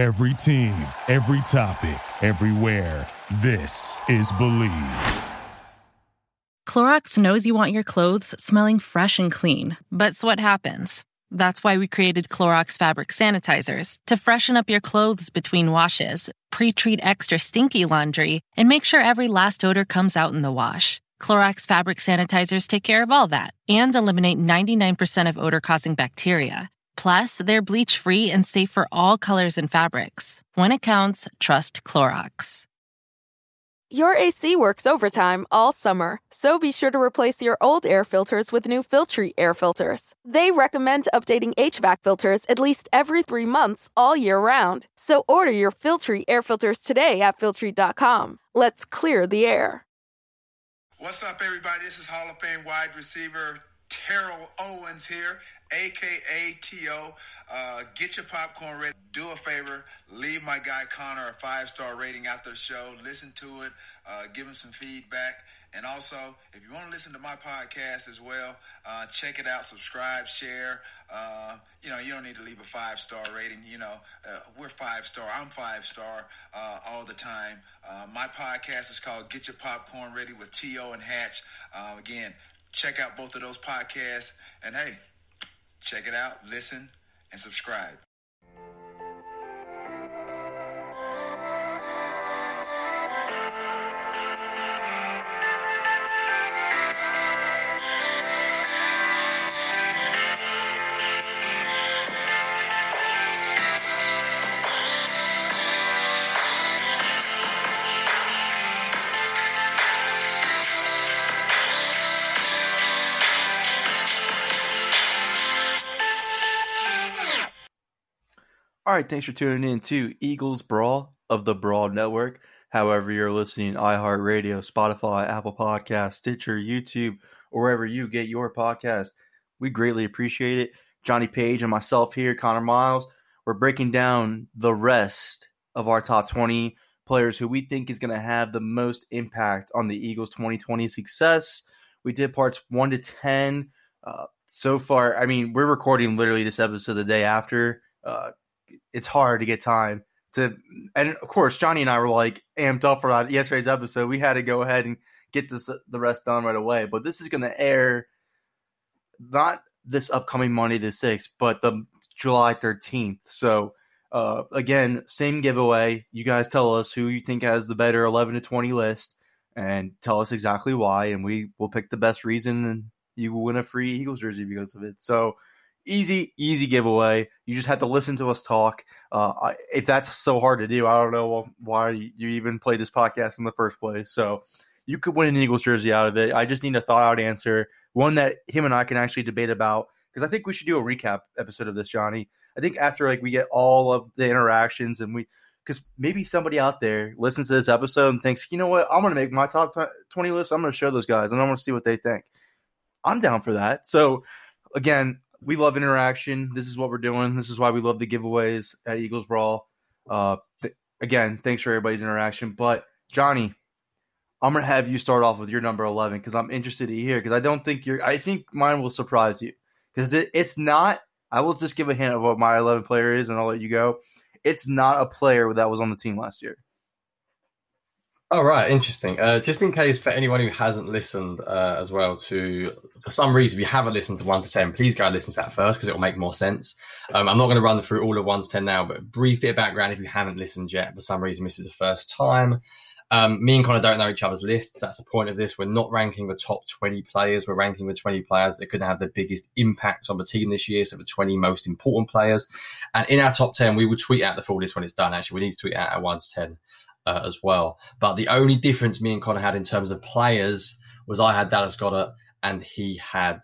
Every team, every topic, everywhere. This is Believe. Clorox knows you want your clothes smelling fresh and clean, but what happens? That's why we created Clorox fabric sanitizers to freshen up your clothes between washes, pre treat extra stinky laundry, and make sure every last odor comes out in the wash. Clorox fabric sanitizers take care of all that and eliminate 99% of odor causing bacteria. Plus, they're bleach free and safe for all colors and fabrics. When it counts, trust Clorox. Your AC works overtime all summer, so be sure to replace your old air filters with new Filtry air filters. They recommend updating HVAC filters at least every three months all year round. So order your Filtry air filters today at Filtry.com. Let's clear the air. What's up, everybody? This is Hall of Fame wide receiver Terrell Owens here, aka T.O. Uh, get your popcorn ready. Do a favor, leave my guy Connor a five star rating after the show. Listen to it, uh, give him some feedback. And also, if you want to listen to my podcast as well, uh, check it out, subscribe, share. Uh, you know, you don't need to leave a five star rating. You know, uh, we're five star. I'm five star uh, all the time. Uh, my podcast is called Get Your Popcorn Ready with T.O. and Hatch. Uh, again, check out both of those podcasts. And hey, check it out, listen, and subscribe. All right, thanks for tuning in to Eagles Brawl of the Brawl Network. However, you're listening iHeartRadio, Spotify, Apple Podcast, Stitcher, YouTube, or wherever you get your podcast. We greatly appreciate it. Johnny Page and myself here, Connor Miles, we're breaking down the rest of our top 20 players who we think is going to have the most impact on the Eagles 2020 success. We did parts 1 to 10. Uh, so far, I mean, we're recording literally this episode the day after. Uh, it's hard to get time to and of course Johnny and I were like amped up for yesterday's episode. We had to go ahead and get this the rest done right away. But this is going to air not this upcoming Monday the sixth, but the July thirteenth. So uh, again, same giveaway. You guys tell us who you think has the better eleven to twenty list, and tell us exactly why, and we will pick the best reason, and you will win a free Eagles jersey because of it. So easy, easy giveaway. You just have to listen to us talk. Uh, if that's so hard to do, I don't know why you even play this podcast in the first place. So you could win an Eagles jersey out of it. I just need a thought out answer, one that him and I can actually debate about. Because I think we should do a recap episode of this, Johnny. I think after like we get all of the interactions and we, because maybe somebody out there listens to this episode and thinks, you know what, I'm going to make my top twenty list. I'm going to show those guys and I'm going to see what they think. I'm down for that. So again, we love interaction. This is what we're doing. This is why we love the giveaways at Eagles Brawl. Uh, th- again, thanks for everybody's interaction. But Johnny, I'm gonna have you start off with your number 11 because I'm interested to hear because I don't think you're. I think mine will surprise you because it, it's not. I will just give a hint of what my 11 player is, and I'll let you go. It's not a player that was on the team last year. All right, interesting. Uh, just in case for anyone who hasn't listened uh, as well to, for some reason, if you haven't listened to 1 to 10, please go and listen to that first because it will make more sense. Um, I'm not going to run through all of 1 to 10 now, but brief bit of background if you haven't listened yet, for some reason, this is the first time. Um, me and Connor don't know each other's lists. That's the point of this. We're not ranking the top 20 players. We're ranking the 20 players that could have the biggest impact on the team this year. So the 20 most important players. And in our top 10, we will tweet out the full list when it's done. Actually, we need to tweet out our 1 to 10 uh, as well. But the only difference me and Connor had in terms of players was I had Dallas Goedert and he had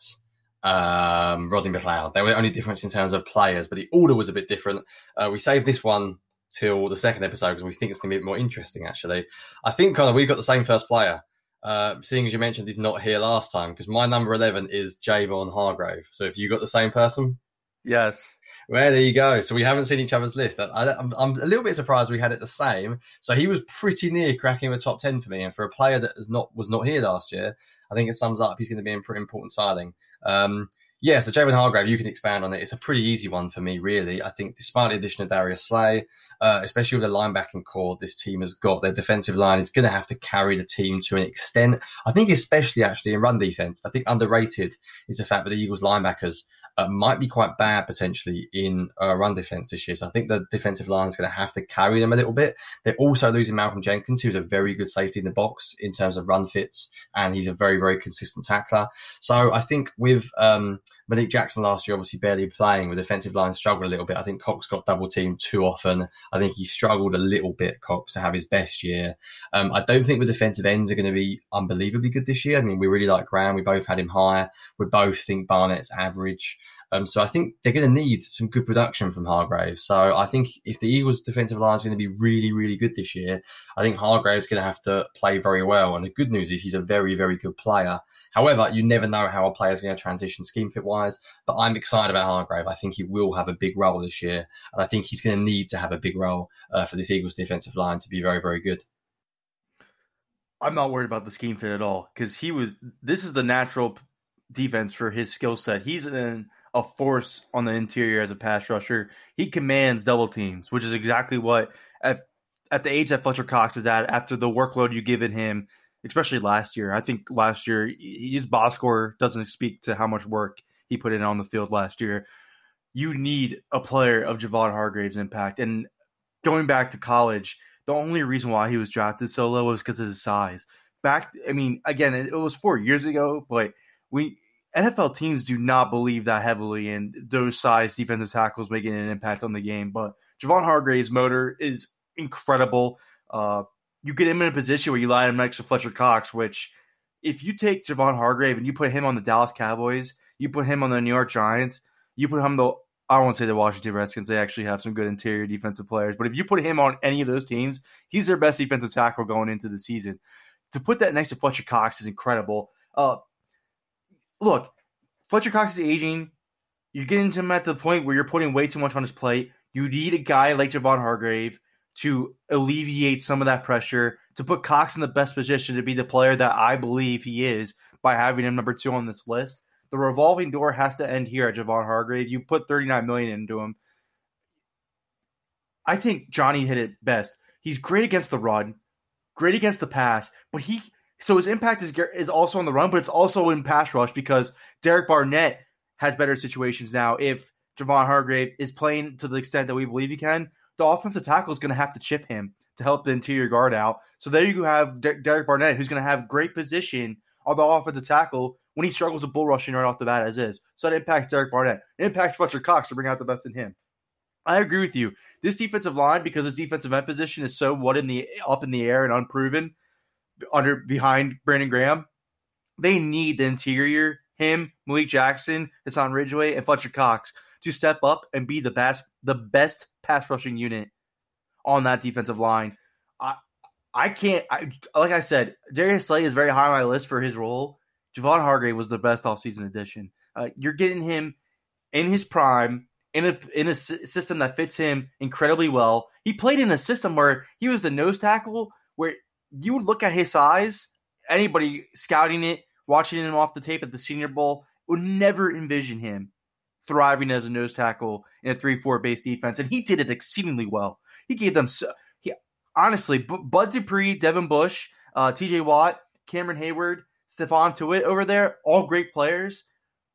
um, Rodney McLeod. They were the only difference in terms of players, but the order was a bit different. Uh, we saved this one till the second episode because we think it's going to be more interesting, actually. I think, Connor, we've got the same first player. Uh, seeing as you mentioned he's not here last time, because my number 11 is Javon Hargrave. So if you got the same person? Yes. Well, there you go. So we haven't seen each other's list. I, am I'm a little bit surprised we had it the same. So he was pretty near cracking the top ten for me, and for a player that is not was not here last year, I think it sums up he's going to be a pretty important signing. Um, Yeah, so Javon Hargrave, you can expand on it. It's a pretty easy one for me, really. I think despite the addition of Darius Slay, uh, especially with the linebacking corps this team has got, their defensive line is going to have to carry the team to an extent. I think especially actually in run defense. I think underrated is the fact that the Eagles linebackers uh, might be quite bad potentially in uh, run defense this year. So I think the defensive line is going to have to carry them a little bit. They're also losing Malcolm Jenkins, who's a very good safety in the box in terms of run fits, and he's a very, very consistent tackler. So I think with um, Malik Jackson last year, obviously barely playing, with defensive line struggled a little bit. I think Cox got double teamed too often. I think he struggled a little bit, Cox, to have his best year. Um, I don't think the defensive ends are going to be unbelievably good this year. I mean, we really like Graham. We both had him higher. We both think Barnett's average. Um, so I think they're going to need some good production from Hargrave. So I think if the Eagles' defensive line is going to be really, really good this year, I think Hargrave's going to have to play very well. And the good news is he's a very, very good player. However, you never know how a player is going to transition scheme fit wise. But I'm excited about Hargrave. I think he will have a big role this year, and I think he's going to need to have a big role uh, for this Eagles defensive line to be very, very good. I'm not worried about the scheme fit at all because he was. This is the natural defense for his skill set. He's in a force on the interior as a pass rusher. He commands double teams, which is exactly what at, at the age that Fletcher Cox is at after the workload you given him, especially last year. I think last year his box score doesn't speak to how much work he put in on the field last year. You need a player of Javon Hargrave's impact. And going back to college, the only reason why he was drafted so low was because of his size. Back, I mean, again, it was four years ago, but we NFL teams do not believe that heavily in those size defensive tackles making an impact on the game. But Javon Hargrave's motor is incredible. Uh, you get him in a position where you line him next to Fletcher Cox, which if you take Javon Hargrave and you put him on the Dallas Cowboys, you put him on the New York Giants, you put him the I won't say the Washington Redskins. They actually have some good interior defensive players, but if you put him on any of those teams, he's their best defensive tackle going into the season. To put that next to Fletcher Cox is incredible. Uh, look, Fletcher Cox is aging. You're getting to him at the point where you're putting way too much on his plate. You need a guy like Javon Hargrave to alleviate some of that pressure, to put Cox in the best position to be the player that I believe he is by having him number two on this list. The revolving door has to end here at Javon Hargrave. You put 39 million into him. I think Johnny hit it best. He's great against the run, great against the pass, but he so his impact is is also on the run, but it's also in pass rush because Derek Barnett has better situations now. If Javon Hargrave is playing to the extent that we believe he can, the offensive tackle is going to have to chip him to help the interior guard out. So there you have Derek Barnett, who's going to have great position on the offensive tackle when he struggles with bull rushing right off the bat as is. So that impacts Derek Barnett. It impacts Fletcher Cox to bring out the best in him. I agree with you. This defensive line, because his defensive end position is so what in the up in the air and unproven, under behind Brandon Graham, they need the interior, him, Malik Jackson, Hassan Ridgeway, and Fletcher Cox to step up and be the best the best pass rushing unit on that defensive line. I I can't I, like I said, Darius Slay is very high on my list for his role. Javon Hargrave was the best offseason addition. Uh, you're getting him in his prime in a in a system that fits him incredibly well. He played in a system where he was the nose tackle, where you would look at his size, anybody scouting it, watching him off the tape at the Senior Bowl, would never envision him thriving as a nose tackle in a 3 4 base defense. And he did it exceedingly well. He gave them, so, he honestly, B- Bud Dupree, Devin Bush, uh, TJ Watt, Cameron Heyward, Stephon Tuitt over there, all great players.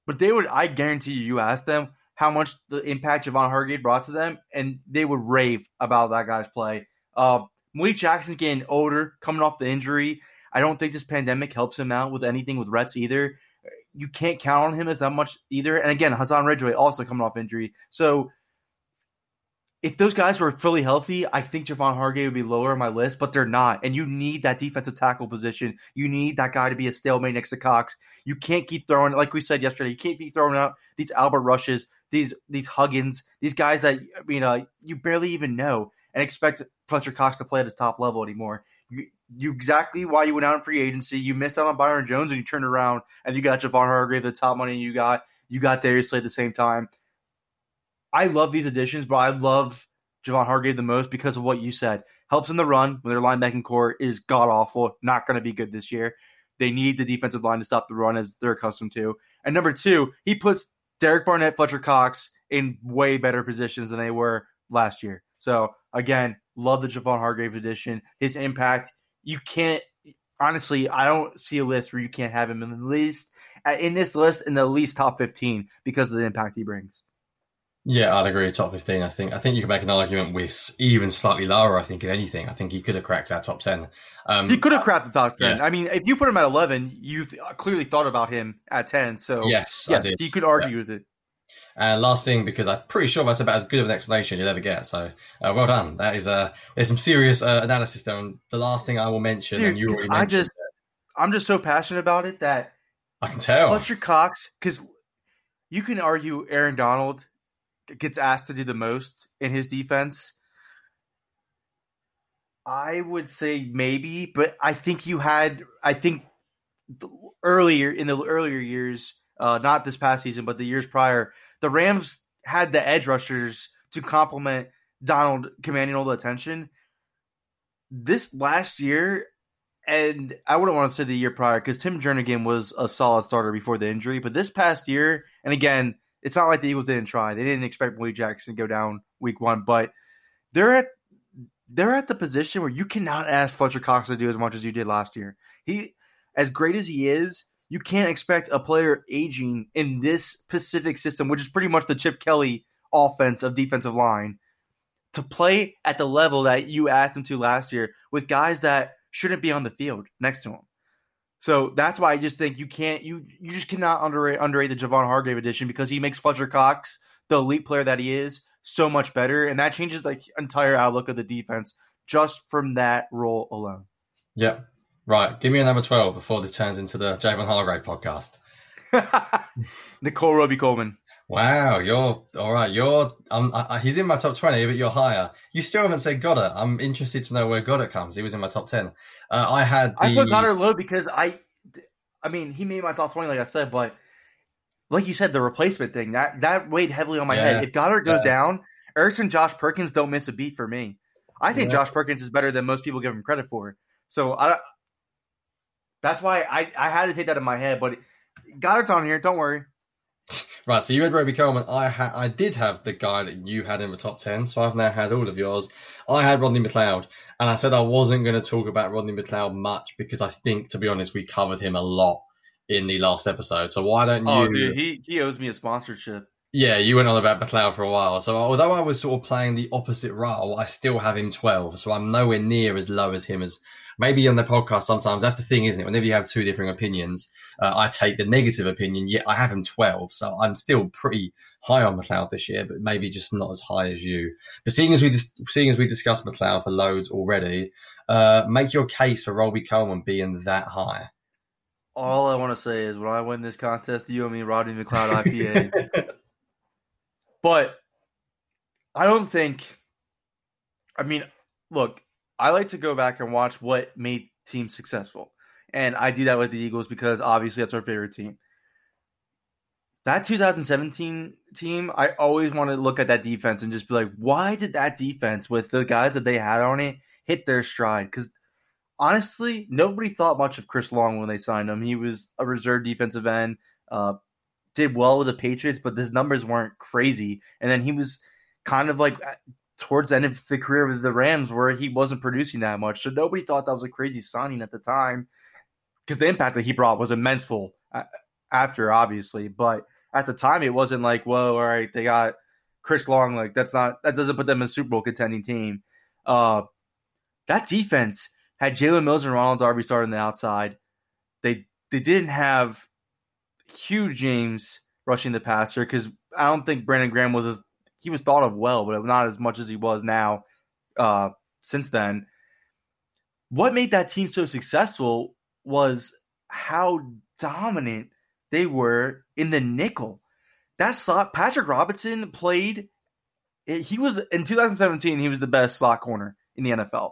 But they would, I guarantee you, you ask them how much the impact Javon Hargrave brought to them, and they would rave about that guy's play. Uh, Malik Jackson's getting older, coming off the injury. I don't think this pandemic helps him out with anything with Rets either. You can't count on him as that much either. And again, Hassan Ridgeway also coming off injury. So if those guys were fully healthy, I think Javon Hargrave would be lower on my list, but they're not. And you need that defensive tackle position. You need that guy to be a stalemate next to Cox. You can't keep throwing, like we said yesterday, you can't be throwing out these Albert Rushes, these these Huggins, these guys that you know you barely even know and expect Fletcher Cox to play at his top level anymore. You, you exactly why you went out in free agency. You missed out on Byron Jones and you turned around and you got Javon Hargrave, the top money you got. You got Darius Slay at the same time. I love these additions, but I love Javon Hargrave the most because of what you said. Helps in the run when their linebacking corps is god awful, not going to be good this year. They need the defensive line to stop the run as they're accustomed to. And number two, he puts Derek Barnett, Fletcher Cox in way better positions than they were last year. So again, love the Javon Hargrave edition. His impact, you can't honestly, I don't see a list where you can't have him in the least in this list in the least top fifteen because of the impact he brings. Yeah, I'd agree. Top fifteen. I think. I think you could make an argument with even slightly lower. I think if anything, I think he could have cracked our top ten. Um, he could have cracked the top ten. Yeah. I mean, if you put him at eleven, you th- clearly thought about him at ten. So yes, yeah, he could argue yeah. with it. And last thing, because I'm pretty sure that's about as good of an explanation you'll ever get. So uh, well done. That is uh, there's some serious uh, analysis there. And the last thing I will mention, Dude, and you already mentioned, I just, it. I'm just so passionate about it that I can tell Fletcher Cox because you can argue Aaron Donald gets asked to do the most in his defense? I would say maybe, but I think you had. I think earlier in the earlier years, uh, not this past season, but the years prior, the Rams had the edge rushers to complement Donald commanding all the attention. This last year, and I wouldn't want to say the year prior because Tim Jernigan was a solid starter before the injury, but this past year, and again, it's not like the Eagles didn't try. They didn't expect Willie Jackson to go down week one, but they're at they're at the position where you cannot ask Fletcher Cox to do as much as you did last year. He, as great as he is, you can't expect a player aging in this Pacific system, which is pretty much the Chip Kelly offense of defensive line, to play at the level that you asked him to last year with guys that shouldn't be on the field next to him. So that's why I just think you can't you you just cannot underrate underrate the Javon Hargrave edition because he makes Fletcher Cox the elite player that he is so much better, and that changes the entire outlook of the defense just from that role alone. Yeah, right. Give me a number twelve before this turns into the Javon Hargrave podcast. Nickell Robey-Coleman. Wow, you're all right. You're um, I, he's in my top twenty, but you're higher. You still haven't said Goedert. I'm interested to know where Goedert comes. He was in my top ten. Uh, I had. The... I put Goedert low because I, I mean, he made my top twenty, like I said, but like you said, the replacement thing that that weighed heavily on my yeah. head. If Goedert goes yeah. down, and Josh Perkins don't miss a beat for me. I think yeah. Josh Perkins is better than most people give him credit for. So I, that's why I I had to take that in my head. But Goedert's on here. Don't worry. Right, so you had Robey-Coleman. I had, I did have the guy that you had in the top ten, so I've now had all of yours. I had Rodney McLeod, and I said I wasn't going to talk about Rodney McLeod much because I think, to be honest, we covered him a lot in the last episode. So why don't oh, you? Oh, dude, he he owes me a sponsorship. Yeah, you went on about McLeod for a while. So although I was sort of playing the opposite role, I still have him 12. So I'm nowhere near as low as him as maybe on the podcast sometimes. That's the thing, isn't it? Whenever you have two different opinions, uh, I take the negative opinion, yet I have him 12. So I'm still pretty high on McLeod this year, but maybe just not as high as you. But seeing as we, dis- seeing as we discussed McLeod for loads already, uh, make your case for Robey-Coleman being that high. All I want to say is when I win this contest, you and me Rodney McLeod IPA. But I don't think. I mean, look, I like to go back and watch what made teams successful. And I do that with the Eagles because obviously that's our favorite team. That 2017 team, I always want to look at that defense and just be like, why did that defense, with the guys that they had on it, hit their stride? Because honestly, nobody thought much of Chris Long when they signed him. He was a reserve defensive end. Uh, did well with the Patriots, but his numbers weren't crazy. And then he was kind of like towards the end of the career with the Rams where he wasn't producing that much. So nobody thought that was a crazy signing at the time because the impact that he brought was immenseful after, obviously. But at the time, it wasn't like, whoa, all right, they got Chris Long. Like, that's not, that doesn't put them in a Super Bowl contending team. Uh, that defense had Jalen Mills and Ronald Darby starting the outside. They, they didn't have Hugh James rushing the passer because I don't think Brandon Graham was as he was thought of well, but not as much as he was now. Uh, since then, what made that team so successful was how dominant they were in the nickel. That slot, Patrick Robinson played. He was in 2017. He was the best slot corner in the NFL.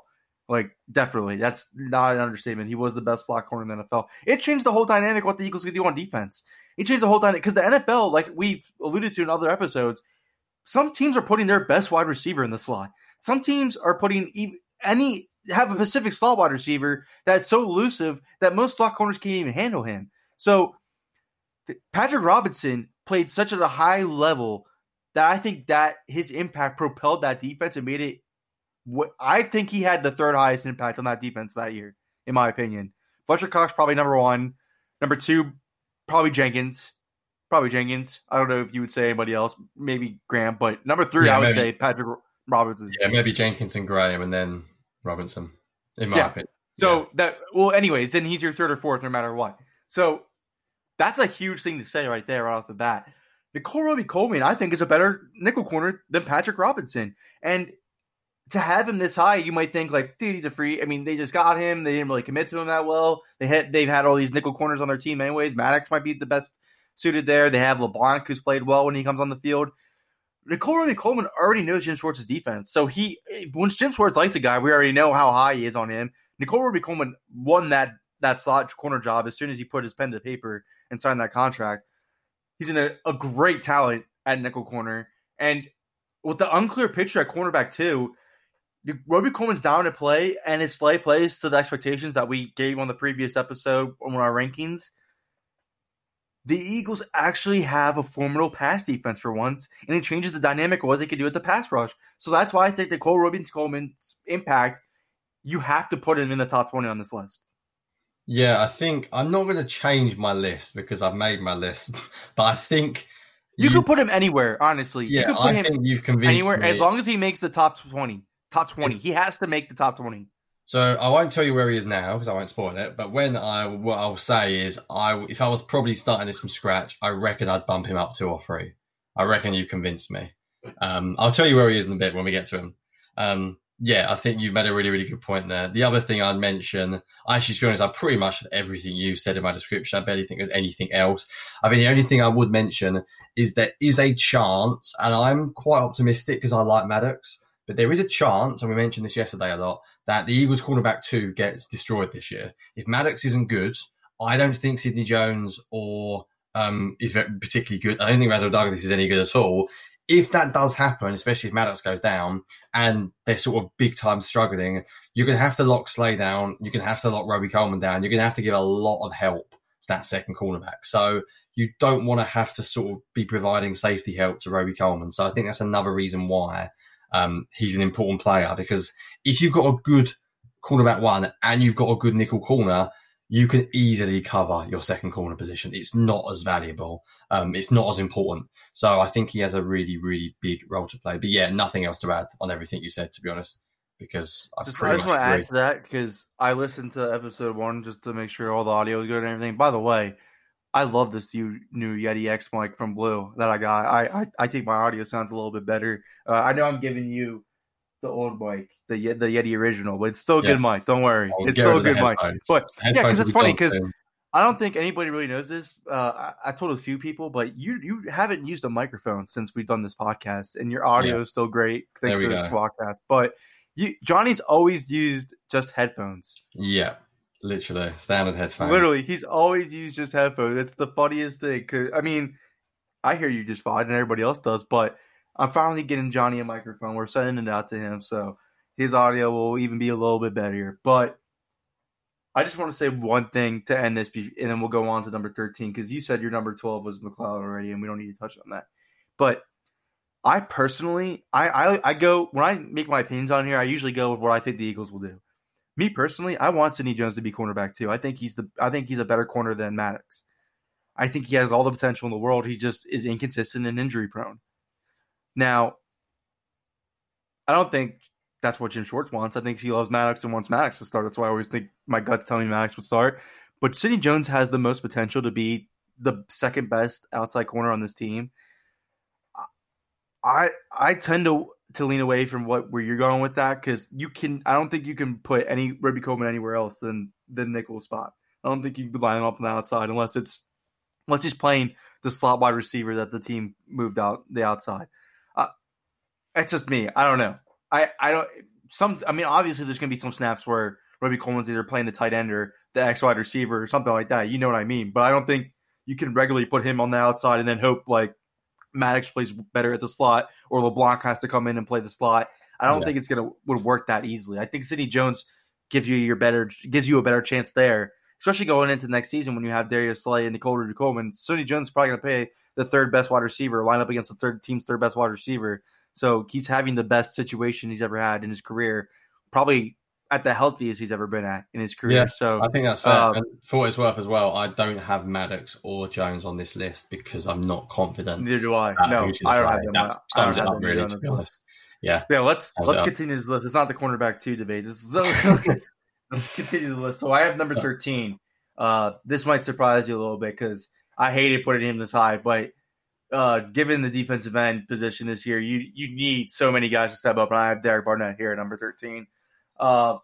Like, definitely. That's not an understatement. He was the best slot corner in the NFL. It changed the whole dynamic what the Eagles could do on defense. It changed the whole dynamic because the NFL, like we've alluded to in other episodes, some teams are putting their best wide receiver in the slot. Some teams are putting any have a Pacific slot wide receiver that's so elusive that most slot corners can't even handle him. So Patrick Robinson played such at a high level that I think that his impact propelled that defense and made it. What I think he had the third highest impact on that defense that year, in my opinion. Fletcher Cox probably number one, number two, probably Jenkins, probably Jenkins. I don't know if you would say anybody else, maybe Graham, but number three, Yeah, I would maybe. say Patrick Robinson. Yeah, maybe Jenkins and Graham, and then Robinson. In my Yeah. opinion. So Yeah. that well, anyways, then he's your third or fourth, no matter what. So that's a huge thing to say right there, right off the bat. Nickell Robey Coleman, I think, is a better nickel corner than Patrick Robinson, and to have him this high, you might think like, dude, he's a free. I mean, they just got him; they didn't really commit to him that well. They had they've had all these nickel corners on their team, anyways. Maddox might be the best suited there. They have LeBlanc, who's played well when he comes on the field. Nickell Coleman already knows Jim Schwartz's defense, so he when Jim Schwartz likes a guy, we already know how high he is on him. Nickell Robey Coleman won that that slot corner job as soon as he put his pen to paper and signed that contract. He's in a, a great talent at nickel corner, and with the unclear picture at cornerback too, Robey Coleman's down to play, and his slay plays to the expectations that we gave on the previous episode on our rankings. The Eagles actually have a formidable pass defense for once, and it changes the dynamic of what they can do at the pass rush. So that's why I think Nickell Robbins Coleman's impact, you have to put him in the top 20 on this list. Yeah, I think I'm not going to change my list because I've made my list, but I think You, can put him anywhere, honestly. you Yeah, can put I him think you've convinced anywhere me. as long as he makes the top 20. Top 20. He has to make the top 20. So I won't tell you where he is now because I won't spoil it. But when I what I'll say is I if I was probably starting this from scratch, I reckon I'd bump him up two or three. I reckon you convinced me. Um, I'll tell you where he is in a bit when we get to him. Um, yeah, I think you've made a really really good point there. The other thing I'd mention, I actually to be honest, I pretty much everything you said in my description. I barely think there's anything else. I think the only thing I would mention is there is a chance, and I'm quite optimistic because I like Maddox. But there is a chance, and we mentioned this yesterday a lot, that the Eagles cornerback two gets destroyed this year. If Maddox isn't good, I don't think Sidney Jones or um, is particularly good. I don't think Rasul Douglas is any good at all. If that does happen, especially if Maddox goes down and they're sort of big time struggling, you're going to have to lock Slay down. You're going to have to lock Robey Coleman down. You're going to have to give a lot of help to that second cornerback. So you don't want to have to sort of be providing safety help to Robey Coleman. So I think that's another reason why um, he's an important player because if you've got a good cornerback one and you've got a good nickel corner, you can easily cover your second corner position. It's not as valuable. Um, it's not as important. So I think he has a really, really big role to play. But yeah, nothing else to add on everything you said, to be honest, because I Just, I just want to add to that because I listened to episode one just to make sure all the audio is good and everything. By the way, I love this new, new Yeti X mic from Blue that I got. I, I, I think my audio sounds a little bit better. Uh, I know I'm giving you the old mic, the the Yeti original, but it's still a good mic. Don't worry, I'll it's still a good mic. But yeah, because it's funny because. I don't think anybody really knows this. Uh, I, I told a few people, but you you haven't used a microphone since we've done this podcast, and your audio Yeah. is still great thanks to we this podcast. But you, Johnny's always used just headphones. Yeah, literally standard headphones. Literally, he's always used just headphones. It's the funniest thing. 'cause, I mean, I hear you just fine, and everybody else does. But I'm finally getting Johnny a microphone. We're sending it out to him, so his audio will even be a little bit better. But I just want to say one thing to end this, and then we'll go on to number 13 because you said your number 12 was McLeod already, and we don't need to touch on that. But I personally, I, I I go when I make my opinions on here, I usually go with what I think the Eagles will do. Me personally, I want Sidney Jones to be cornerback too. I think he's the I think he's a better corner than Maddox. I think he has all the potential in the world. He just is inconsistent and injury prone. Now, I don't think that's what Jim Schwartz wants. I think he loves Maddox and wants Maddox to start. That's why I always think my guts tell me Maddox would start. But Sidney Jones has the most potential to be the second best outside corner on this team. I I tend to to lean away from what where you're going with that because you can. I don't think you can put any Robey Coleman anywhere else than the nickel spot. I don't think you can line him up on the outside unless it's unless he's playing the slot wide receiver that the team moved out the outside. Uh, it's just me. I don't know. I I don't. Some. I mean, obviously, there's going to be some snaps where Robey Coleman's either playing the tight end or the X wide receiver or something like that. You know what I mean? But I don't think you can regularly put him on the outside and then hope like Maddox plays better at the slot or LeBlanc has to come in and play the slot. I don't Yeah. think it's gonna would work that easily. I think Sidney Jones gives you your better gives you a better chance there, especially going into the next season when you have Darius Slay and Nickell Robey Coleman. Sidney Jones is probably gonna play the third best wide receiver, line up against the third team's third best wide receiver. So he's having the best situation he's ever had in his career, probably at the healthiest he's ever been at in his career. Yeah, so I think that's fair. um, and for what it's worth as well, I don't have Maddox or Jones on this list because I'm not confident. neither do I. No, I don't have them. That sums it up really, to be honest. Yeah. Yeah, let's Sums let's continue this list. It's not the cornerback two debate. This is, let's, let's continue the list. So I have number thirteen. Uh, this might surprise you a little bit because I hated putting him this high, but uh, given the defensive end position this year, you you need so many guys to step up, and I have Derek Barnett here at number thirteen. Uh,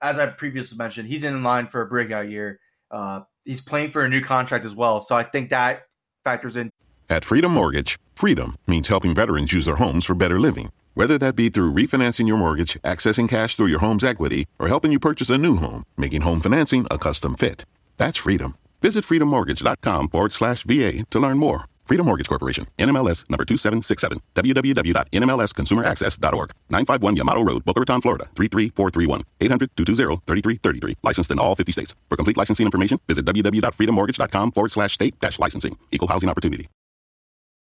as I previously mentioned, he's in line for a breakout year. Uh, he's playing for a new contract as well, so I think that factors in At Freedom Mortgage, freedom means helping veterans use their homes for better living. Whether that be through refinancing your mortgage, accessing cash through your home's equity, or helping you purchase a new home, making home financing a custom fit. That's freedom. Visit freedommortgage.com forward slash VA to learn more. Freedom Mortgage Corporation, NMLS number 2767, www.nmlsconsumeraccess.org, 951 Yamato Road, Boca Raton, Florida, 33431, 800-220-3333. Licensed in all 50 states. For complete licensing information, visit www.freedommortgage.com forward slash state dash licensing. Equal housing opportunity.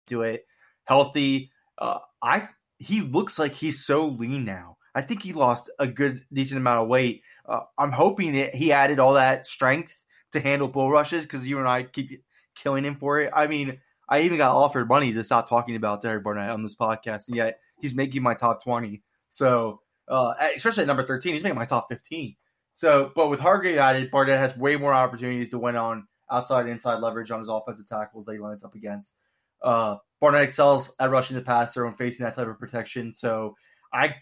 do it. Healthy. Uh, I he looks like he's so lean now. I think he lost a good decent amount of weight. Uh, I'm hoping that he added all that strength to handle bull rushes because you and I keep killing him for it. I mean, I even got offered money to stop talking about Derek Barnett on this podcast, and yet he's making my top 20. So, uh, especially at number 13, he's making my top 15. So, but with Hargrave added, Barnett has way more opportunities to win on outside inside leverage on his offensive tackles that he lines up against. Uh, Barnett excels at rushing the passer and facing that type of protection. So I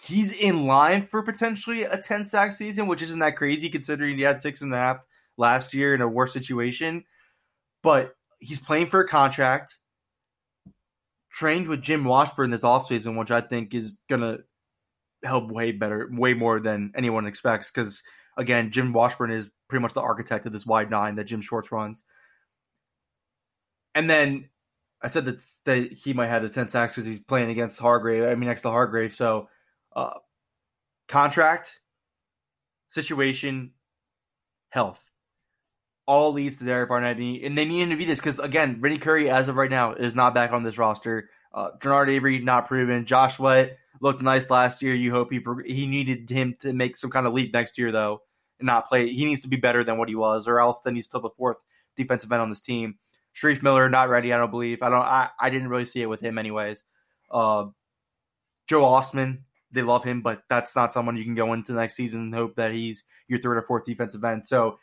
he's in line for potentially a 10 sack season, which isn't that crazy considering he had six and a half last year in a worse situation. But he's playing for a contract, trained with Jim Washburn this offseason, which I think is gonna help way better, way more than anyone expects. Because again, Jim Washburn is pretty much the architect of this wide nine that Jim Schwartz runs. And then I said that, that he might have the 10 sacks because he's playing against Hargrave. I mean, next to Hargrave. So, uh, contract, situation, health. All leads to Derek Barnett. And they need him to be this because, again, Vinny Curry, as of right now, is not back on this roster. Uh, Avery, not proven. Josh looked nice last year. You hope he he needed him to make some kind of leap next year, though, and not play. He needs to be better than what he was, or else then he's still the fourth defensive end on this team. Shareef Miller not ready. I don't believe. I don't. I, I didn't really see it with him, anyways. Uh, Joe Ostman, they love him, but that's not someone you can go into next season and hope that he's your third or fourth defensive end. So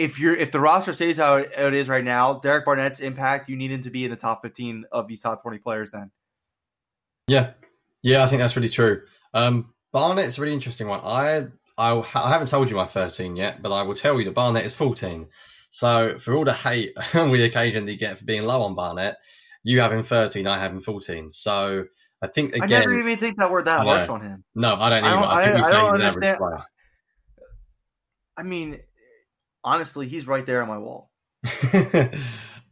if you're if the roster stays how it, it is right now, Derek Barnett's impact, you need him to be in the top fifteen of these top twenty players. Then Yeah, yeah, I think that's really true. Um, Barnett's a really interesting one. I I, I haven't told you my 13 yet, but I will tell you that Barnett is 14. So for all the hate we occasionally get for being low on Barnett, you have him 13, I have him 14. So I think again, I never even think that we're that harsh on him. no, I don't I don't- I, think I- we I say don't he's an average understand- player. I mean, honestly, he's right there on my wall.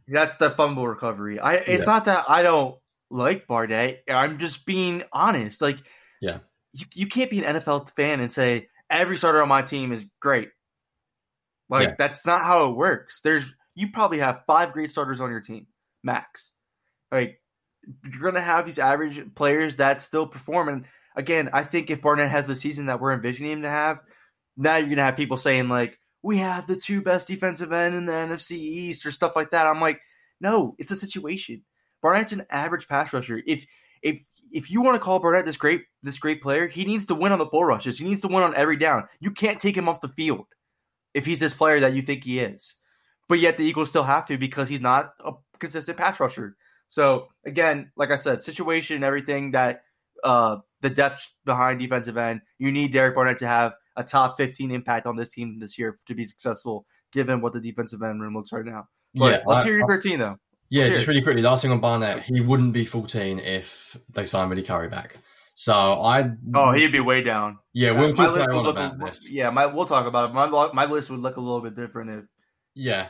That's the fumble recovery. I it's Yeah. not that I don't like Barnett. I'm just being honest. Like, Yeah. you, you can't be an NFL fan and say every starter on my team is great. Like Yeah. that's not how it works. There's you probably have five great starters on your team, max. Like you're gonna have these average players that still perform. And again, I think if Barnett has the season that we're envisioning him to have, now you're gonna have people saying like, "We have the two best defensive end in the NFC East" or stuff like that. I'm like, no, it's a situation. Barnett's an average pass rusher. If if if you want to call Barnett this great this great player, he needs to win on the bull rushes. He needs to win on every down. You can't take him off the field if he's this player that you think he is. But yet the Eagles still have to because he's not a consistent pass rusher. So again, like I said, situation, and everything that uh, the depth behind defensive end, you need Derek Barnett to have a top 15 impact on this team this year to be successful, given what the defensive end room looks right now. But yeah, let's I- hear your 13 though. Yeah, Let's just really quickly, last thing on Barnett, he wouldn't be 14 if they signed Vinny Curry back. So I. Oh, he'd be way down. Yeah, we'll talk list later would on look about this. Yeah, my, we'll talk about it. My my list would look a little bit different if Yeah,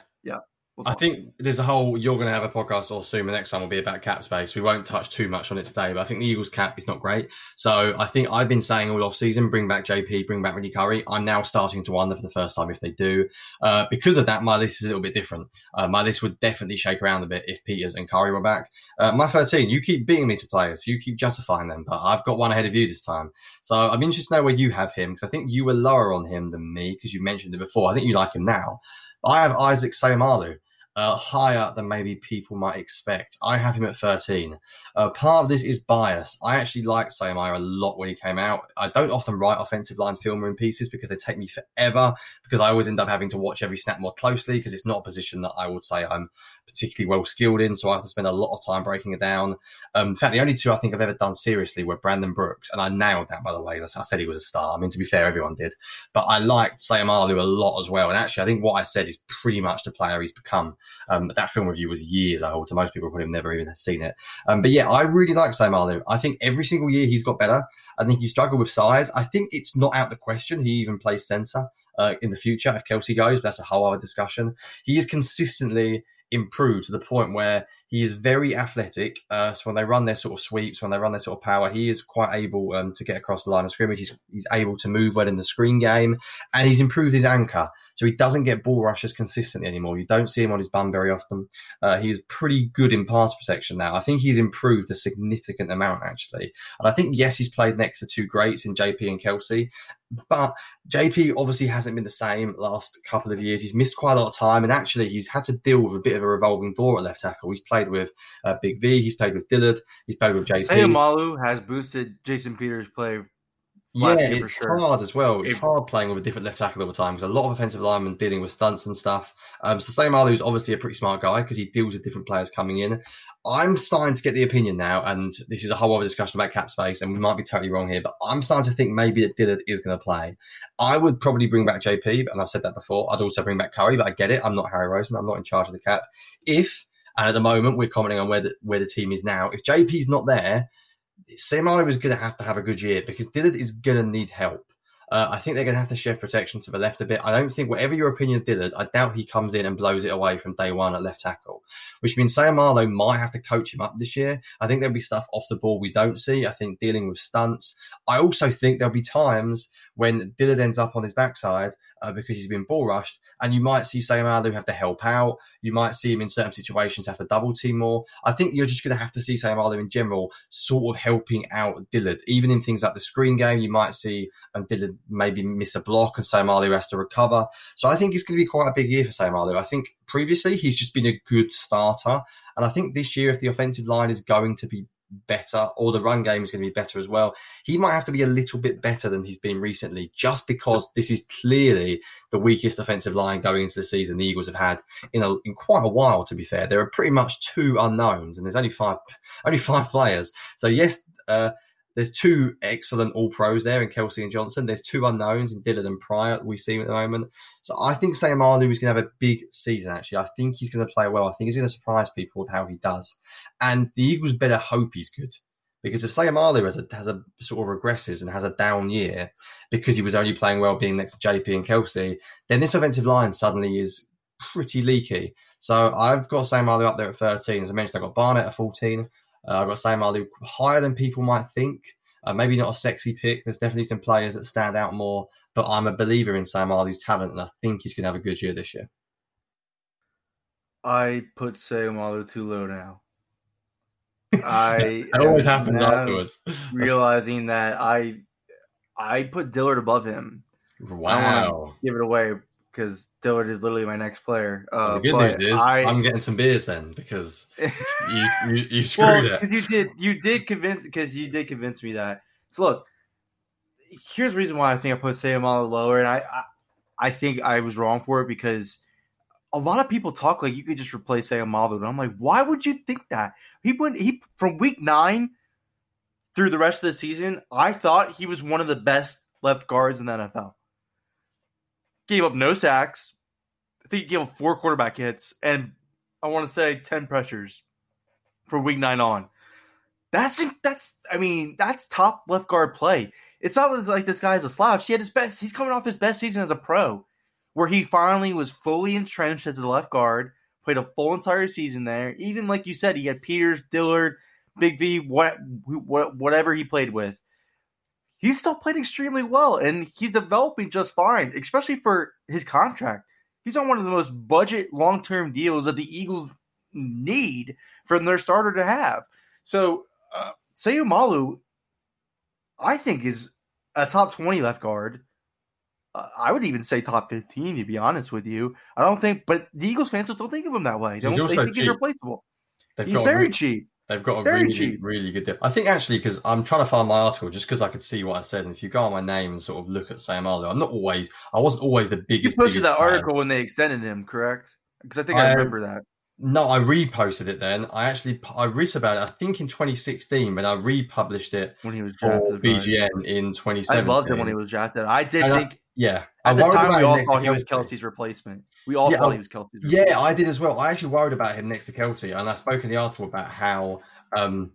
I think there's a whole. You're going to have a podcast all soon. The next one will be about cap space. We won't touch too much on it today, but I think the Eagles cap is not great. So I think I've been saying all off season, bring back JP, bring back Ricky Curry. I'm now starting to wonder for the first time if they do. Uh, because of that, my list is a little bit different. Uh, my list would definitely shake around a bit if Peters and Curry were back. Uh, my 13, you keep beating me to players, you keep justifying them, but I've got one ahead of you this time. So I'm interested to know where you have him because I think you were lower on him than me because you mentioned it before. I think you like him now. I have Isaac Seumalo uh, higher than maybe people might expect. I have him at 13. Uh, part of this is bias. I actually liked Seumalo a lot when he came out. I don't often write offensive line film room pieces because they take me forever because I always end up having to watch every snap more closely because it's not a position that I would say I'm particularly well skilled in. So I have to spend a lot of time breaking it down. Um, in fact, the only two I think I've ever done seriously were Brandon Brooks, and I nailed that by the way. I said he was a star. I mean, to be fair, everyone did, but I liked Seumalo a lot as well. And actually, I think what I said is pretty much the player he's become. Um, that film review was years old, so most people probably have never even seen it. Um, but yeah, I really like Seumalo. I think every single year he's got better. I think he struggled with size. I think it's not out the question he even plays centre uh, in the future if Kelce goes. That's a whole other discussion. He is consistently improved to the point where he is very athletic. Uh, so when they run their sort of sweeps, when they run their sort of power, he is quite able um, to get across the line of scrimmage. He's, he's able to move well in the screen game, and he's improved his anchor. So he doesn't get bull rushes consistently anymore. You don't see him on his bum very often. Uh, he is pretty good in pass protection now. I think he's improved a significant amount actually. And I think yes, he's played next to two greats in JP and Kelce, but JP obviously hasn't been the same last couple of years. He's missed quite a lot of time, and actually he's had to deal with a bit of a revolving door at left tackle. He's played with uh, Big V, he's played with Dillard, he's played with JP. Seumalo has boosted Jason Peters' play. Yeah, it's sure. hard as well. It's hard playing with a different left tackle all the time because a lot of offensive linemen dealing with stunts and stuff. Um, so Seumalo is obviously a pretty smart guy because he deals with different players coming in. I'm starting to get the opinion now, and this is a whole other discussion about cap space, and we might be totally wrong here, but I'm starting to think maybe that Dillard is going to play. I would probably bring back JP, and I've said that before. I'd also bring back Curry, but I get it. I'm not Howie Roseman. I'm not in charge of the cap. If and at the moment, we're commenting on where the, where the team is now. If JP's not there, Seumalo is going to have to have a good year because Dillard is going to need help. Uh, I think they're going to have to shift protection to the left a bit. I don't think, whatever your opinion of Dillard, I doubt he comes in and blows it away from day one at left tackle, which means Seumalo might have to coach him up this year. I think there'll be stuff off the ball we don't see. I think dealing with stunts. I also think there'll be times when Dillard ends up on his backside uh, because he's been bull rushed. And you might see Seumalo have to help out. You might see him in certain situations have to double team more. I think you're just going to have to see Seumalo in general sort of helping out Dillard. Even in things like the screen game, you might see um, Dillard maybe miss a block and Seumalo has to recover. So I think it's going to be quite a big year for Seumalo. I think previously he's just been a good starter. And I think this year, if the offensive line is going to be better, or the run game is going to be better as well. He might have to be a little bit better than he's been recently, just because this is clearly the weakest offensive line going into the season the Eagles have had in a, in quite a while. To be fair, there are pretty much two unknowns, and there's only five only five players. So yes. Uh, there's two excellent all pros there in Kelce and Johnson. There's two unknowns in Dillard and Pryor we see at the moment. So I think Seumalo is going to have a big season, actually. I think he's going to play well. I think he's going to surprise people with how he does. And the Eagles better hope he's good. Because if Seumalo has a, has a sort of regresses and has a down year because he was only playing well being next to JP and Kelce, then this offensive line suddenly is pretty leaky. So I've got Seumalo up there at 13. As I mentioned, I've got Barnett at 14. Uh, I've got Sam Seumalo higher than people might think. Uh, maybe not a sexy pick. There's definitely some players that stand out more, but I'm a believer in Sam Seumalo's talent, and I think he's going to have a good year this year. I put Sam Seumalo too low now. I it always happens afterwards. realizing that I I put Dillard above him. Wow! give it away, because Dillard is literally my next player. Uh, the good news is I, am getting some beers then because you, you, you screwed well, it. Because you did you did convince because you did convince me that. So look, here's the reason why I think I put Seumalo lower, and I, I I think I was wrong for it because a lot of people talk like you could just replace Seumalo, and I'm like, why would you think that? He went he from week nine through the rest of the season. I thought he was one of the best left guards in the NFL gave up no sacks. I think he gave up four quarterback hits and I want to say 10 pressures for week nine on. That's that's I mean that's top left guard play. It's not like this guy is a slouch. He had his best. He's coming off his best season as a pro, where he finally was fully entrenched as a left guard, played a full entire season there. Even like you said, he had Peters, Dillard, Big V, what, what whatever he played with. He's still played extremely well, and he's developing just fine, especially for his contract. He's on one of the most budget long term deals that the Eagles need from their starter to have. So, uh, Seumalo, I think, is a top 20 left guard. Uh, I would even say top 15, to be honest with you. I don't think, but the Eagles fans don't think of him that way. They, don't, they think cheap. he's replaceable. They've he's very cheap. They've got a very really, cheap. really good deal. I think actually, because I'm trying to find my article just because I could see what I said. And if you go on my name and sort of look at Seumalo, I'm not always, I wasn't always the biggest. You posted biggest that fan. article when they extended him, correct? Because I think I, I remember that. No, I reposted it then. I actually I wrote about it. I think in 2016, but I republished it when he was drafted BGN right? in 2017. I loved him when he was drafted. I did and think. I, yeah, at I the time we all thought he was Kelce's replacement. We all yeah, thought he was Kelce's. Yeah, I did as well. I actually worried about him next to Kelce, and I spoke in the article about how um,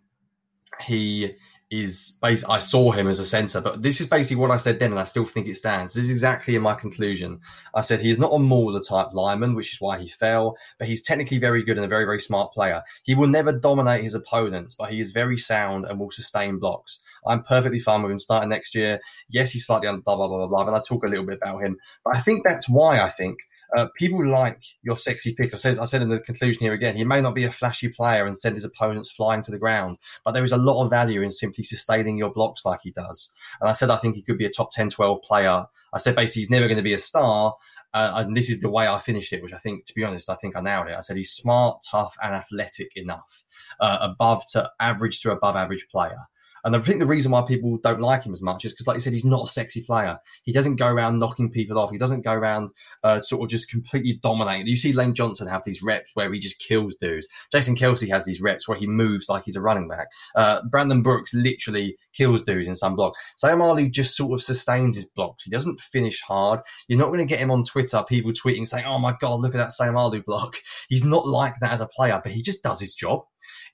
he is basically, I saw him as a centre, but this is basically what I said then, and I still think it stands. This is exactly in my conclusion. I said he is not a Mauler type lineman, which is why he fell, but he's technically very good and a very, very smart player. He will never dominate his opponents, but he is very sound and will sustain blocks. I'm perfectly fine with him starting next year. Yes, he's slightly under blah, blah, blah, blah, blah, and I talk a little bit about him, but I think that's why I think uh, people like your sexy pick. I said, I said in the conclusion here again, he may not be a flashy player and send his opponents flying to the ground, but there is a lot of value in simply sustaining your blocks like he does. And I said, I think he could be a top 10, 12 player. I said, basically, he's never going to be a star. Uh, and this is the way I finished it, which I think, to be honest, I think I nailed it. I said he's smart, tough, and athletic enough, uh, above to average to above average player. And I think the reason why people don't like him as much is because, like you said, he's not a sexy player. He doesn't go around knocking people off. He doesn't go around uh, sort of just completely dominating. You see Lane Johnson have these reps where he just kills dudes. Jason Kelce has these reps where he moves like he's a running back. Uh, Brandon Brooks literally kills dudes in some block. Seumalo just sort of sustains his blocks. He doesn't finish hard. You're not going to get him on Twitter, people tweeting saying, "Oh my god, look at that Seumalo block." He's not like that as a player, but he just does his job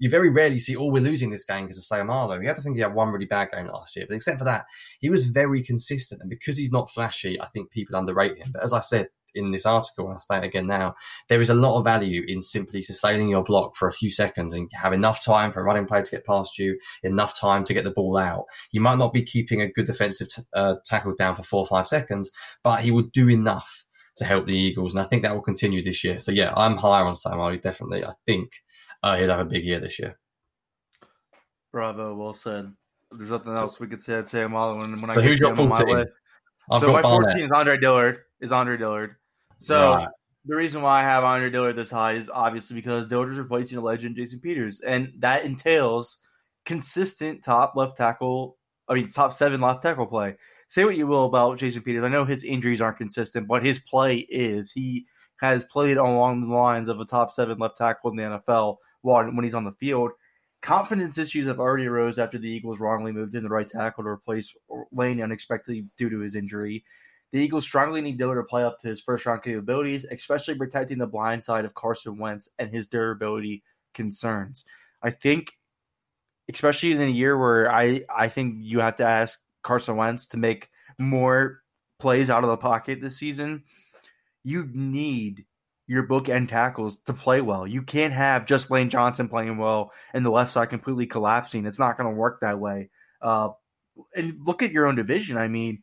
you very rarely see, oh, we're losing this game because of Seumalo. You have to think he had one really bad game last year, but except for that, he was very consistent. And because he's not flashy, I think people underrate him. But as I said in this article, and I'll say it again now, there is a lot of value in simply sustaining your block for a few seconds and have enough time for a running play to get past you, enough time to get the ball out. You might not be keeping a good defensive t- uh, tackle down for four or five seconds, but he will do enough to help the Eagles. And I think that will continue this year. So yeah, I'm higher on Seumalo, definitely. I think uh, he'll have a big year this year. Bravo, well said. There's nothing else we could say. I'd say I'm all when, when so I who's your 14? so my 14 is Andre Dillard. Is Andre Dillard. So right. the reason why I have Andre Dillard this high is obviously because Dillard is replacing a legend, Jason Peters, and that entails consistent top left tackle. I mean, top seven left tackle play. Say what you will about Jason Peters. I know his injuries aren't consistent, but his play is. He has played along the lines of a top seven left tackle in the NFL when he's on the field. Confidence issues have already arose after the Eagles wrongly moved in the right tackle to replace Lane unexpectedly due to his injury. The Eagles strongly need Dillard to play up to his first round capabilities, especially protecting the blind side of Carson Wentz and his durability concerns. I think, especially in a year where I, I think you have to ask Carson Wentz to make more plays out of the pocket this season, you need your bookend tackles to play well. You can't have just Lane Johnson playing well and the left side completely collapsing. It's not going to work that way. Uh, and look at your own division. I mean,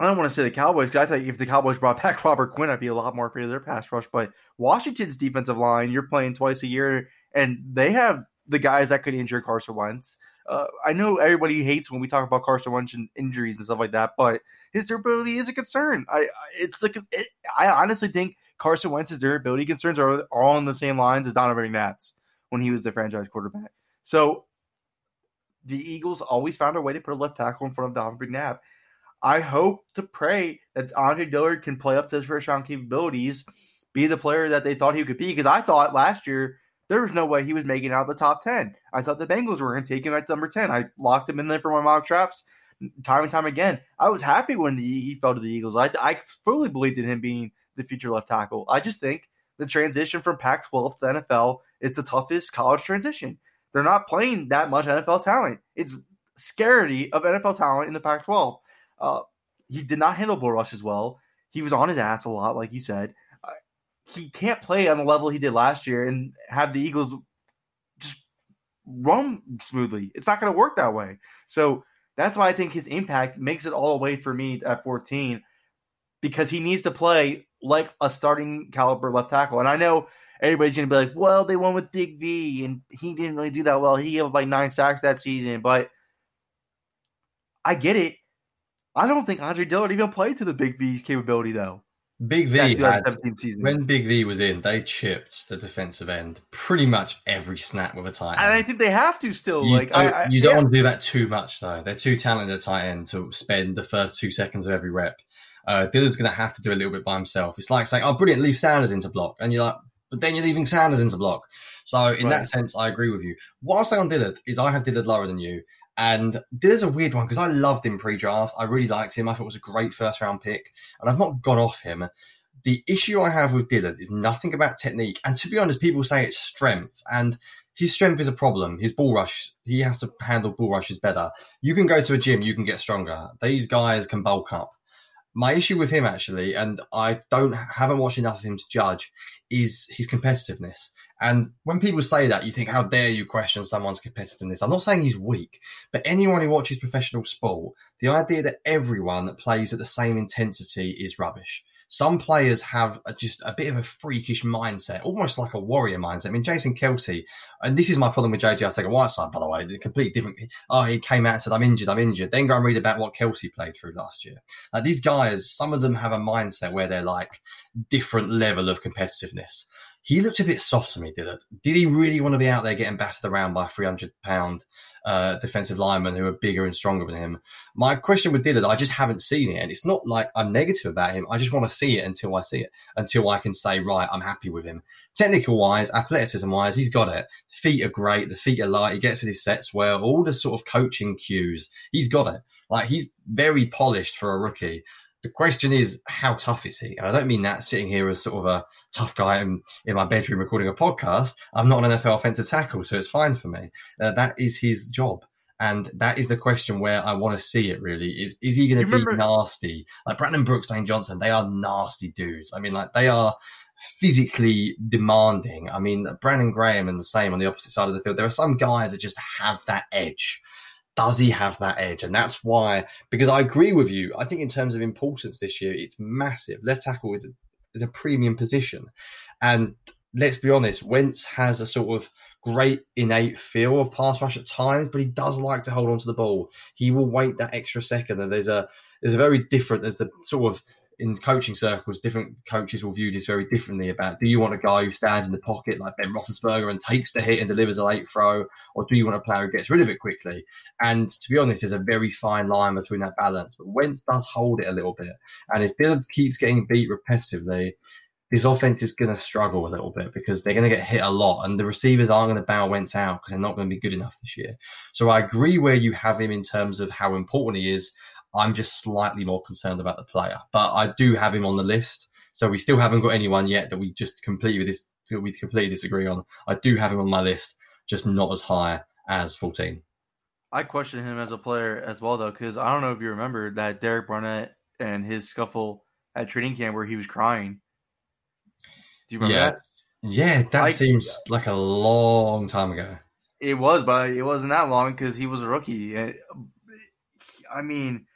I don't want to say the Cowboys because I think if the Cowboys brought back Robert Quinn, I'd be a lot more afraid of their pass rush. But Washington's defensive line, you're playing twice a year, and they have the guys that could injure Carson Wentz. Uh, I know everybody hates when we talk about Carson Wentz and injuries and stuff like that, but his durability is a concern. I it's like it, I honestly think Carson Wentz's durability concerns are all on the same lines as Donovan McNabb's when he was the franchise quarterback. So the Eagles always found a way to put a left tackle in front of Donovan McNabb. I hope to pray that Andre Dillard can play up to his first round capabilities, be the player that they thought he could be. Because I thought last year there was no way he was making out the top 10. I thought the Bengals were going to take him at number 10. I locked him in there for my mock drafts time and time again. I was happy when the, he fell to the Eagles. I, I fully believed in him being the future left tackle. I just think the transition from Pac 12 to the NFL is the toughest college transition. They're not playing that much NFL talent. It's scarcity of NFL talent in the Pac 12. Uh, he did not handle bull rush as well. He was on his ass a lot, like you said. He can't play on the level he did last year and have the Eagles just run smoothly. It's not going to work that way. So that's why I think his impact makes it all the way for me at 14 because he needs to play like a starting caliber left tackle. And I know everybody's going to be like, well, they won with Big V and he didn't really do that well. He gave up like nine sacks that season, but I get it. I don't think Andre Dillard even played to the Big V capability though. Big V had, when Big V was in, they chipped the defensive end pretty much every snap with a tight end. And I think they have to still. You like, don't, I, I, you don't yeah. want to do that too much though. They're too talented tight end to spend the first two seconds of every rep. Uh, Dillard's going to have to do a little bit by himself. It's like saying, "Oh, brilliant, leave Sanders into block," and you're like, "But then you're leaving Sanders into block." So in Right. that sense, I agree with you. What I'll say on Dillard is I have Dillard lower than you. And there's a weird one because I loved him pre-draft. I really liked him. I thought it was a great first-round pick, and I've not gone off him. The issue I have with Dillard is nothing about technique. And to be honest, people say it's strength, and his strength is a problem. His bull rush, he has to handle bull rushes better. You can go to a gym, you can get stronger. These guys can bulk up. My issue with him actually, and I don't haven't watched enough of him to judge, is his competitiveness. And when people say that, you think, how dare you question someone's competitiveness? I'm not saying he's weak, but anyone who watches professional sport, the idea that everyone that plays at the same intensity is rubbish. Some players have a, just a bit of a freakish mindset, almost like a warrior mindset. I mean, Jason Kelce, and this is my problem with JJ Arcega Whiteside, by the way, the completely different. Oh, he came out and said, I'm injured, I'm injured. Then go and read about what Kelce played through last year. Like these guys, some of them have a mindset where they're like different level of competitiveness. He looked a bit soft to me, did? Did he really want to be out there getting battered around by 300 pound uh, defensive linemen who are bigger and stronger than him? My question with Dillard, I just haven't seen it, and it's not like I'm negative about him. I just want to see it until I see it, until I can say, right, I'm happy with him. Technical wise, athleticism wise, he's got it. Feet are great, the feet are light, he gets to his sets well, all the sort of coaching cues, he's got it. Like he's very polished for a rookie. The question is, how tough is he? And I don't mean that sitting here as sort of a tough guy in, in my bedroom recording a podcast. I'm not an NFL offensive tackle, so it's fine for me. Uh, that is his job. And that is the question where I want to see it really. Is is he going to be remember- nasty? Like Brandon Brooks, Lane Johnson, they are nasty dudes. I mean, like they are physically demanding. I mean, Brandon Graham and the same on the opposite side of the field. There are some guys that just have that edge. Does he have that edge? And that's why, because I agree with you. I think in terms of importance this year, it's massive. Left tackle is a, is a premium position. And let's be honest, Wentz has a sort of great innate feel of pass rush at times, but he does like to hold on to the ball. He will wait that extra second. And there's a there's a very different there's the sort of in coaching circles, different coaches will view this very differently about do you want a guy who stands in the pocket like Ben Roethlisberger and takes the hit and delivers a late throw, or do you want a player who gets rid of it quickly? And to be honest, there's a very fine line between that balance. But Wentz does hold it a little bit, and if Dillard keeps getting beat repetitively, this offense is going to struggle a little bit because they're going to get hit a lot, and the receivers aren't going to bow Wentz out because they're not going to be good enough this year. So I agree where you have him in terms of how important he is. I'm just slightly more concerned about the player, but I do have him on the list. So we still haven't got anyone yet that we just completely this we completely disagree on. I do have him on my list, just not as high as 14. I question him as a player as well, though, because I don't know if you remember that Derek Barnett and his scuffle at training camp where he was crying. Do you remember yeah, that? yeah, that I- seems like a long time ago. It was, but it wasn't that long because he was a rookie. Eh, I mean,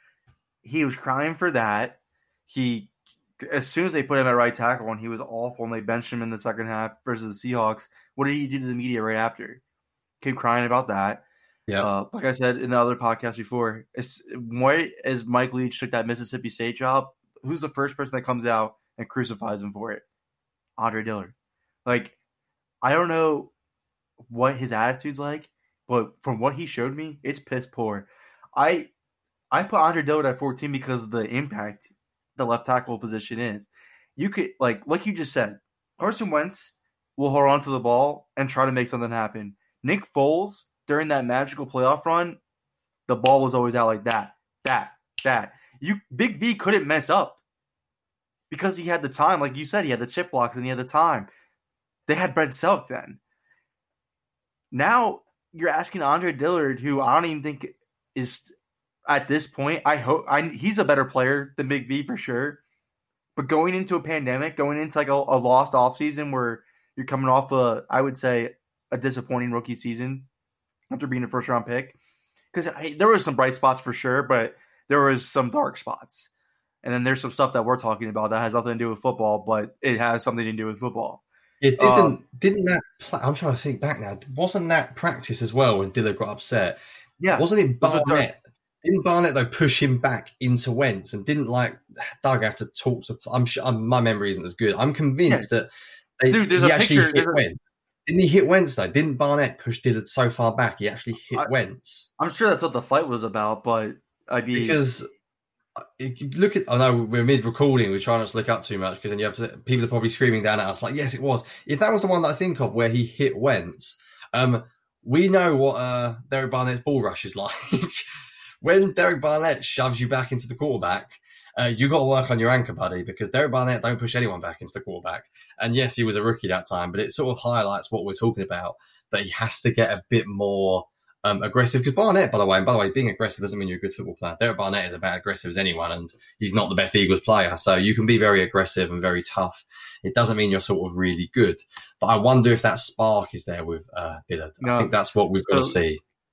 he was crying for that. He, as soon as they put him at right tackle, and he was awful, and they benched him in the second half versus the Seahawks. What did he do to the media right after? Kept crying about that. Yeah, Uh, like I said in the other podcast before, as Mike Leach took that Mississippi State job, who's the first person that comes out and crucifies him for it? Andre Dillard. Like, I don't know what his attitude's like, but from what he showed me, it's piss poor. I I put Andre Dillard at 14 because of the impact the left tackle position is. You could like like you just said, Carson Wentz will hold on to the ball and try to make something happen. Nick Foles during that magical playoff run, the ball was always out like that, that, that. You Big V couldn't mess up because he had the time, like you said, he had the chip blocks and he had the time. They had Brent Celek then. Now you're asking Andre Dillard, who I don't even think is at this point. I hope I, he's a better player than Big V for sure, But going into a pandemic, going into like a, a lost off season where you're coming off a, I would say, a disappointing rookie season after being a first round pick, because there was some bright spots for sure, but there was some dark spots. And then there's some stuff that we're talking about that has nothing to do with football, but it has something to do with football. It didn't. Um, didn't that? I'm trying to think back now. Wasn't that practice as well when Dillard got upset? Yeah. Wasn't it Barnett? Didn't Barnett though push him back into Wentz and didn't like Doug have to talk to? I'm sure I'm, my memory isn't as good. I'm convinced yeah. that they, dude, there's he a actually picture. hit Wentz. Didn't he hit Wentz though? Didn't Barnett push Dillard so far back? He actually hit I, Wentz. I'm sure that's what the fight was about, but I mean, because look at, I know we're mid recording, we're trying not to look up too much because then you have people are probably screaming down at us like, yes, it was. If that was the one that I think of where he hit Wentz, um, we know what uh, Derek Barnett's bull rush is like. When Derek Barnett shoves you back into the quarterback, uh, you got to work on your anchor, buddy, because Derek Barnett don't push anyone back into the quarterback. And yes, he was a rookie that time, but it sort of highlights what we're talking about that he has to get a bit more um, aggressive. Because Barnett, by the way, and by the way, being aggressive doesn't mean you're a good football player. Derek Barnett is about aggressive as anyone, and he's not the best Eagles player. So you can be very aggressive and very tough. It doesn't mean you're sort of really good. But I wonder if that spark is there with uh, Dillard. No. I think that's what we've got to see.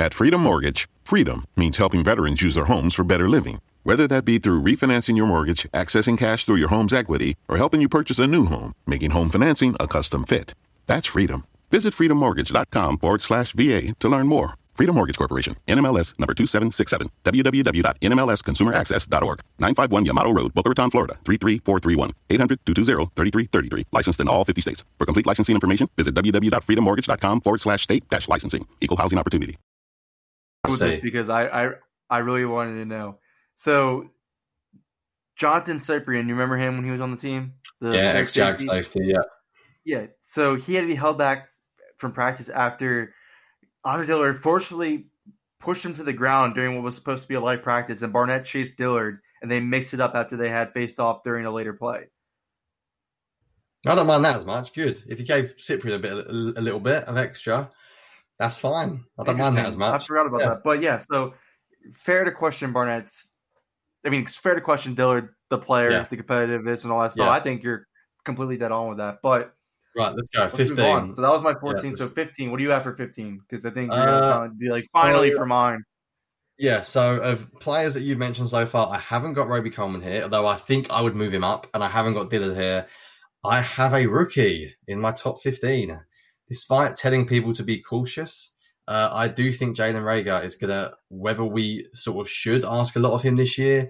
At Freedom Mortgage, freedom means helping veterans use their homes for better living. Whether that be through refinancing your mortgage, accessing cash through your home's equity, or helping you purchase a new home, making home financing a custom fit. That's freedom. Visit freedommortgage.com forward slash VA to learn more. Freedom Mortgage Corporation, NMLS number 2767, www.nmlsconsumeraccess.org, 951 Yamato Road, Boca Raton, Florida, 33431, 800-220-3333, licensed in all 50 states. For complete licensing information, visit www.freedommortgage.com forward slash state dash licensing. Equal housing opportunity. Because I, I, I really wanted to know. So, Johnathan Cyprien, you remember him when he was on the team? The yeah, ex-Jag safety, yeah. Yeah, so he had to be held back from practice after Andre Dillard forcibly pushed him to the ground during what was supposed to be a light practice, and Barnett chased Dillard, and they mixed it up after they had faced off during a later play. I don't mind that as much. Good. If you gave Cyprien a bit, a, little bit of extra, that's fine. I don't mind that as much. I forgot about yeah. that, but yeah. So fair to question Barnett's. I mean, it's fair to question Dillard, the player, yeah. the competitiveness, and all that stuff. Yeah. I think you're completely dead on with that, but Right, let's go. Let's 15. So that was my 14. Yeah, so 15. What do you have for 15? Because I think you're uh, going to be like, finally for mine. Yeah, so of players that you've mentioned so far, I haven't got Robey Coleman here, although I think I would move him up, and I haven't got Dillard here. I have a rookie in my top 15. Despite telling people to be cautious, uh, I do think Jalen Reagor is going to, whether we sort of should ask a lot of him this year,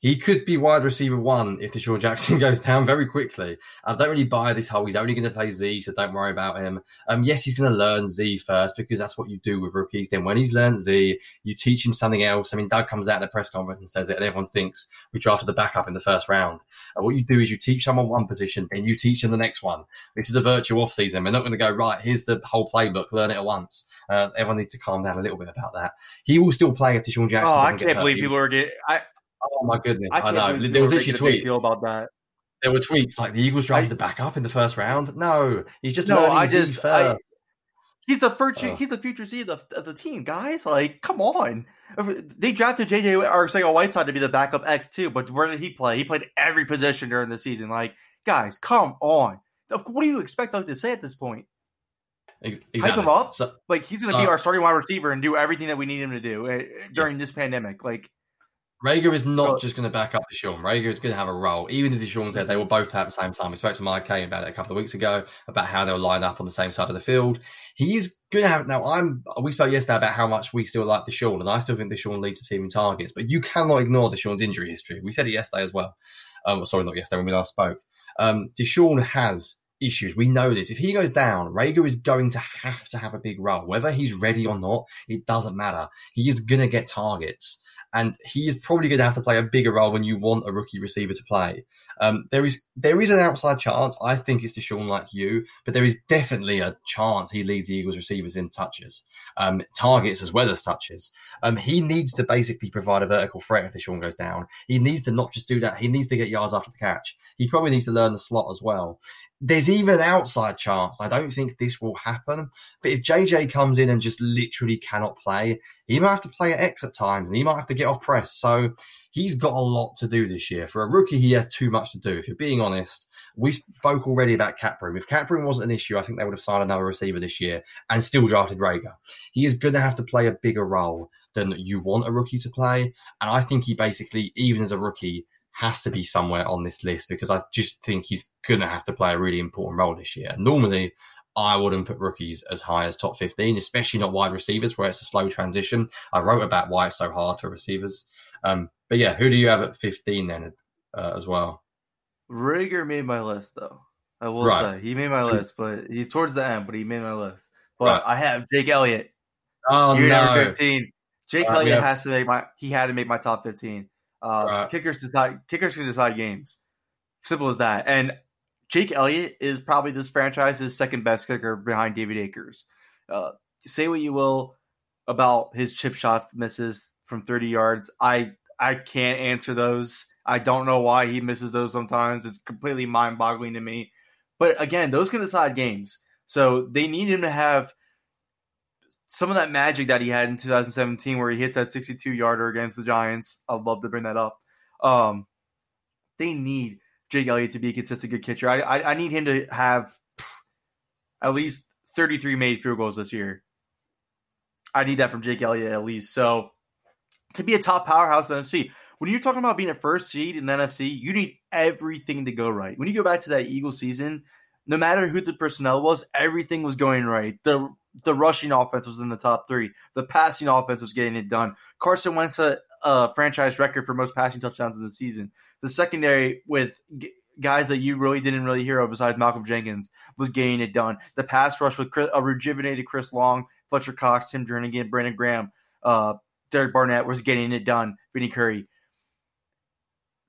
he could be wide receiver one if the DeSean Jackson goes down very quickly. I don't really buy this whole he's only going to play Z, so don't worry about him. Um, yes, he's going to learn Z first because that's what you do with rookies. Then when he's learned Z, you teach him something else. I mean, Doug comes out in a press conference and says it, and everyone thinks we drafted the backup in the first round. And what you do is you teach someone one position, then you teach them the next one. This is a virtual off season. We're not going to go right. Here's the whole playbook. Learn it at once. Uh, everyone needs to calm down a little bit about that. He will still play if the DeSean Jackson. Oh, I can't believe people are getting. I Oh my goodness! I, I know there was literally tweets deal about that. There were tweets like the Eagles drafted the backup in the first round. No, he's just no. I just I, he's a future. Oh. He's a future seed of, of, the team, guys. Like, come on. They drafted JJ Arcega Whiteside to be the backup X two, but where did he play? He played every position during the season. Like, guys, come on. What do you expect Doug to say at this point? Exactly. Hype him up. So, like he's going to be our starting wide receiver and do everything that we need him to do uh, during yeah. this pandemic. Like Reagor is not well, just going to back up DeSean. Reagor is going to have a role. Even if DeSean said they were both at the same time. We spoke to Mike Kaye about it a couple of weeks ago about how they were lined up on the same side of the field. He's going to have now. I'm. We spoke yesterday about how much we still like DeSean, and I still think DeSean leads the team in targets. But you cannot ignore DeSean's injury history. We said it yesterday as well. Um, sorry, not yesterday when we last spoke. Um, DeSean has issues. We know this. If he goes down, Reagor is going to have to have a big role. Whether he's ready or not, it doesn't matter. He is going to get targets. And he is probably going to have to play a bigger role when you want a rookie receiver to play. Um, there is there is an outside chance. I think it's DeSean like you, but there is definitely a chance he leads the Eagles receivers in touches, um, targets as well as touches. Um, he needs to basically provide a vertical threat if DeSean goes down. He needs to not just do that. He needs to get yards after the catch. He probably needs to learn the slot as well. There's even an outside chance. I don't think this will happen, but if JJ comes in and just literally cannot play, he might have to play at X at times, and he might have to get off press. So he's got a lot to do this year. For a rookie, he has too much to do. If you're being honest, we spoke already about cap room. If cap room wasn't an issue, I think they would have signed another receiver this year and still drafted Reagor. He is going to have to play a bigger role than you want a rookie to play. And I think he basically, even as a rookie, has to be somewhere on this list because I just think he's going to have to play a really important role this year. Normally, I wouldn't put rookies as high as top 15, especially not wide receivers where it's a slow transition. I wrote about why it's so hard for receivers. Um, but yeah, who do you have at 15 then uh, as well? Reagor made my list though. I will right. say he made my list, but he's towards the end, but he made my list. But right. I have Jake Elliott. Oh Year no. number 15. Jake uh, Elliott has to make my he had to make my top 15. Uh, right. Kickers decide. Kickers can decide games. Simple as that. And Jake Elliott is probably this franchise's second best kicker behind David Akers. Uh, say what you will about his chip shots misses from 30 yards. I I can't answer those. I don't know why he misses those sometimes. It's completely mind boggling to me. But again, those can decide games. So they need him to have some of that magic that he had in 2017 where he hits that 62 yarder against the Giants. I'd love to bring that up. Um, they need Jake Elliott to be a consistent good catcher. I, I, I need him to have at least 33 made field goals this year. I need that from Jake Elliott at least. So to be a top powerhouse in the NFC, when you're talking about being a first seed in the NFC, you need everything to go right. When you go back to that Eagle season, no matter who the personnel was, everything was going right. The the rushing offense was in the top three. The passing offense was getting it done. Carson Wentz a, a franchise record for most passing touchdowns of the season. The secondary with g- guys that you really didn't really hear of besides Malcolm Jenkins was getting it done. The pass rush with Chris, a rejuvenated Chris Long, Fletcher Cox, Tim Jernigan, Brandon Graham, uh, Derek Barnett was getting it done. Vinny Curry.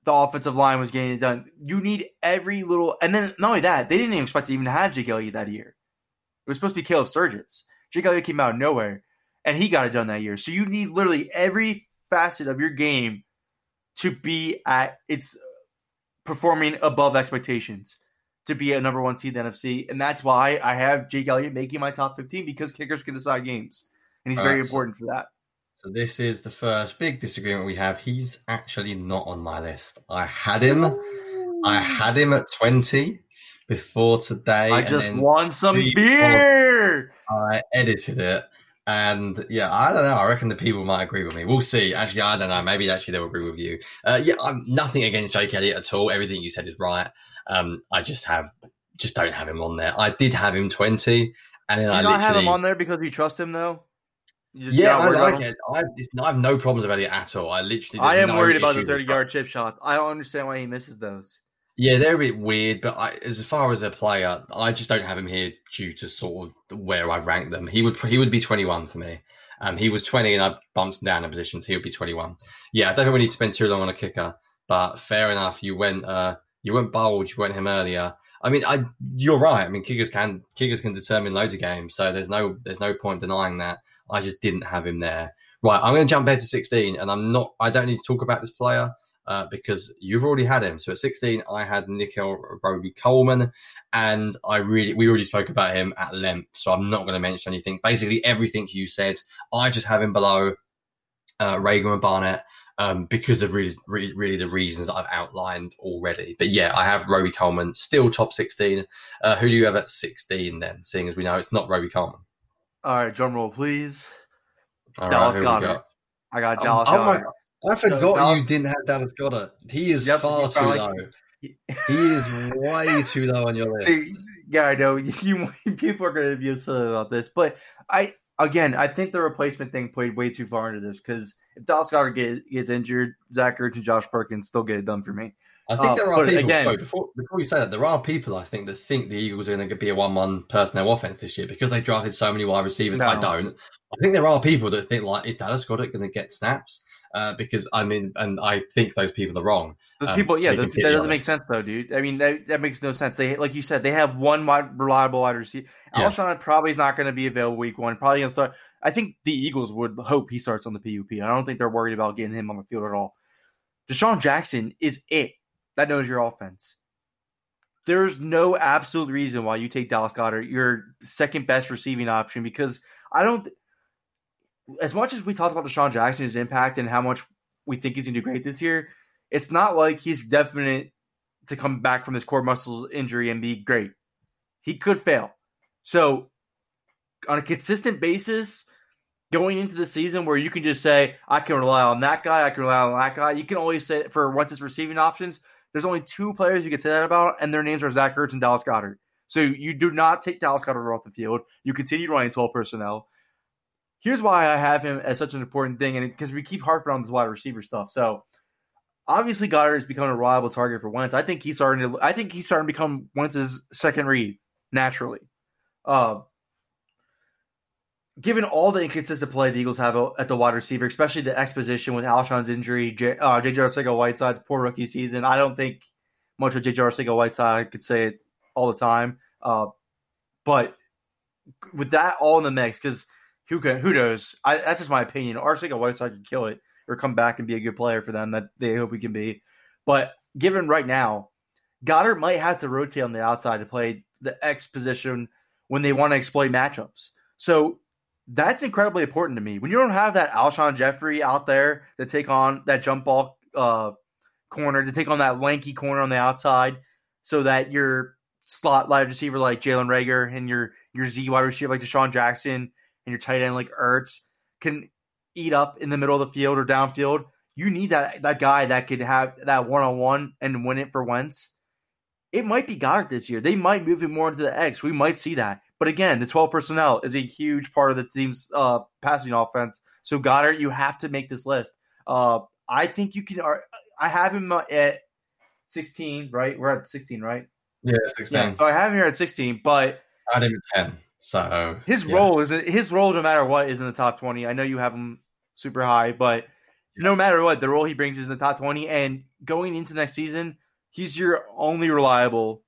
The offensive line was getting it done. You need every little, and then not only that, they didn't even expect to even have Jake Elliott that year. It was supposed to be Caleb Sturgis. Jake Elliott came out of nowhere, and he got it done that year. So you need literally every facet of your game to be at its performing above expectations to be a number one seed in the NFC, and that's why I have Jake Elliott making my top fifteen because kickers can decide games, and he's very important for that. So this is the first big disagreement we have. He's actually not on my list. I had him. I had him at twenty before today. I just want some beer. I edited it. And yeah, I don't know. I reckon the people might agree with me. We'll see. Actually, I don't know. Maybe actually they'll agree with you. Uh, yeah, I'm nothing against Jake Elliott at all. Everything you said is right. Um, I just have, just don't have him on there. I did have him 20. And then Do you I not have him on there because you trust him though? Yeah, I like it. I, I, have no problems about it at all. I literally. I am no worried about the 30 yard chip shots. I don't understand why he misses those. Yeah, they're a bit weird, but I, as far as a player, I just don't have him here due to sort of where I rank them. He would he would be 21 for me. Um, he was 20 and I bumped him down a position, so he would be 21. Yeah, I don't think we need to spend too long on a kicker, but fair enough. You went uh, you went bold. You went him earlier. I mean, I you're right. I mean, kickers can kickers can determine loads of games, so there's no there's no point denying that. I just didn't have him there. Right, I'm going to jump ahead to 16, and I'm not. I don't need to talk about this player uh, because you've already had him. So at 16, I had Nickell Robey Coleman, and I really we already spoke about him at length, so I'm not going to mention anything. Basically, everything you said, I just have him below uh, Reagor and Barnett. Um, because of really, really, really, the reasons that I've outlined already. But yeah, I have Robey Coleman still top 16. Uh, who do you have at 16 then, seeing as we know it's not Robey-Coleman? All right, drum roll, please. All Dallas right, Goedert. I got Dallas oh, Goedert. Oh I forgot so you didn't have Dallas Goedert. He is yep, far too low. he is way too low on your list. See, yeah, I know. You, people are going to be upset about this, but I again, I think the replacement thing played way too far into this because if Dallas Goedert gets, gets injured, Zach Ertz and Josh Perkins still get it done for me. I think uh, there are people. Again, sorry, before before you say that, there are people I think that think the Eagles are going to be a one-one personnel offense this year because they drafted so many wide receivers. No. I don't. I think there are people that think like, is Dallas Goedert going to get snaps? uh, because I mean, and I think those people are wrong. Those Um, people, yeah, be that, doesn't make sense though, dude. I mean, that, that makes no sense. They, like you said, they have one wide, reliable wide receiver. Yeah. Alshon probably is not going to be available week one. Probably going to start. I think the Eagles would hope he starts on the PUP. I don't think they're worried about getting him on the field at all. DeSean Jackson is it. That knows your offense. There's no absolute reason why you take Dallas Goedert, your second best receiving option, because I don't. As much as we talked about DeSean Jackson, his impact, and how much we think he's going to do great this year, it's not like he's definite to come back from this core muscle injury and be great. He could fail. So, on a consistent basis, going into the season where you can just say, I can rely on that guy, I can rely on that guy, you can always say for once it's receiving options, there's only two players you can say that about, and their names are Zach Ertz and Dallas Goedert. So, you do not take Dallas Goedert off the field. You continue running 12 personnel. Here's why I have him as such an important thing, and because we keep harping on this wide receiver stuff. So, obviously Goedert has become a reliable target for Wentz. I think he's starting to. I think he's starting to become Wentz's second read naturally. Uh, given all the inconsistent play the Eagles have at the wide receiver, especially the X position with Alshon's injury, J, uh, JJ Arcega Whiteside's poor rookie season, I don't think much of JJ Arcega Whiteside could say it all the time. Uh, but with that all in the mix, because who can, who knows? I, that's just my opinion. Arcega Whiteside could kill it or come back and be a good player for them that they hope he can be. But given right now, Goedert might have to rotate on the outside to play the X position when they want to exploit matchups. So that's incredibly important to me. When you don't have that Alshon Jeffery out there to take on that jump ball uh, corner, to take on that lanky corner on the outside, so that your slot wide receiver like Jalen Reagor and your your Z wide receiver like DeSean Jackson and your tight end like Ertz can eat up in the middle of the field or downfield. You need that that guy that could have that one on one and win it for Wentz. It might be Goedert this year. They might move him more into the X. We might see that. But again, the 12 personnel is a huge part of the team's uh, passing offense. So Goedert, you have to make this list. Uh, I think you can. I have him at 16, right? We're at 16, right? Yeah, 16. Yeah. So I have him here at 16, but I had him at 10. So his yeah. role is his role, no matter what, is in the top 20. I know you have him super high, but no matter what, the role he brings is in the top 20. And going into next season, he's your only reliable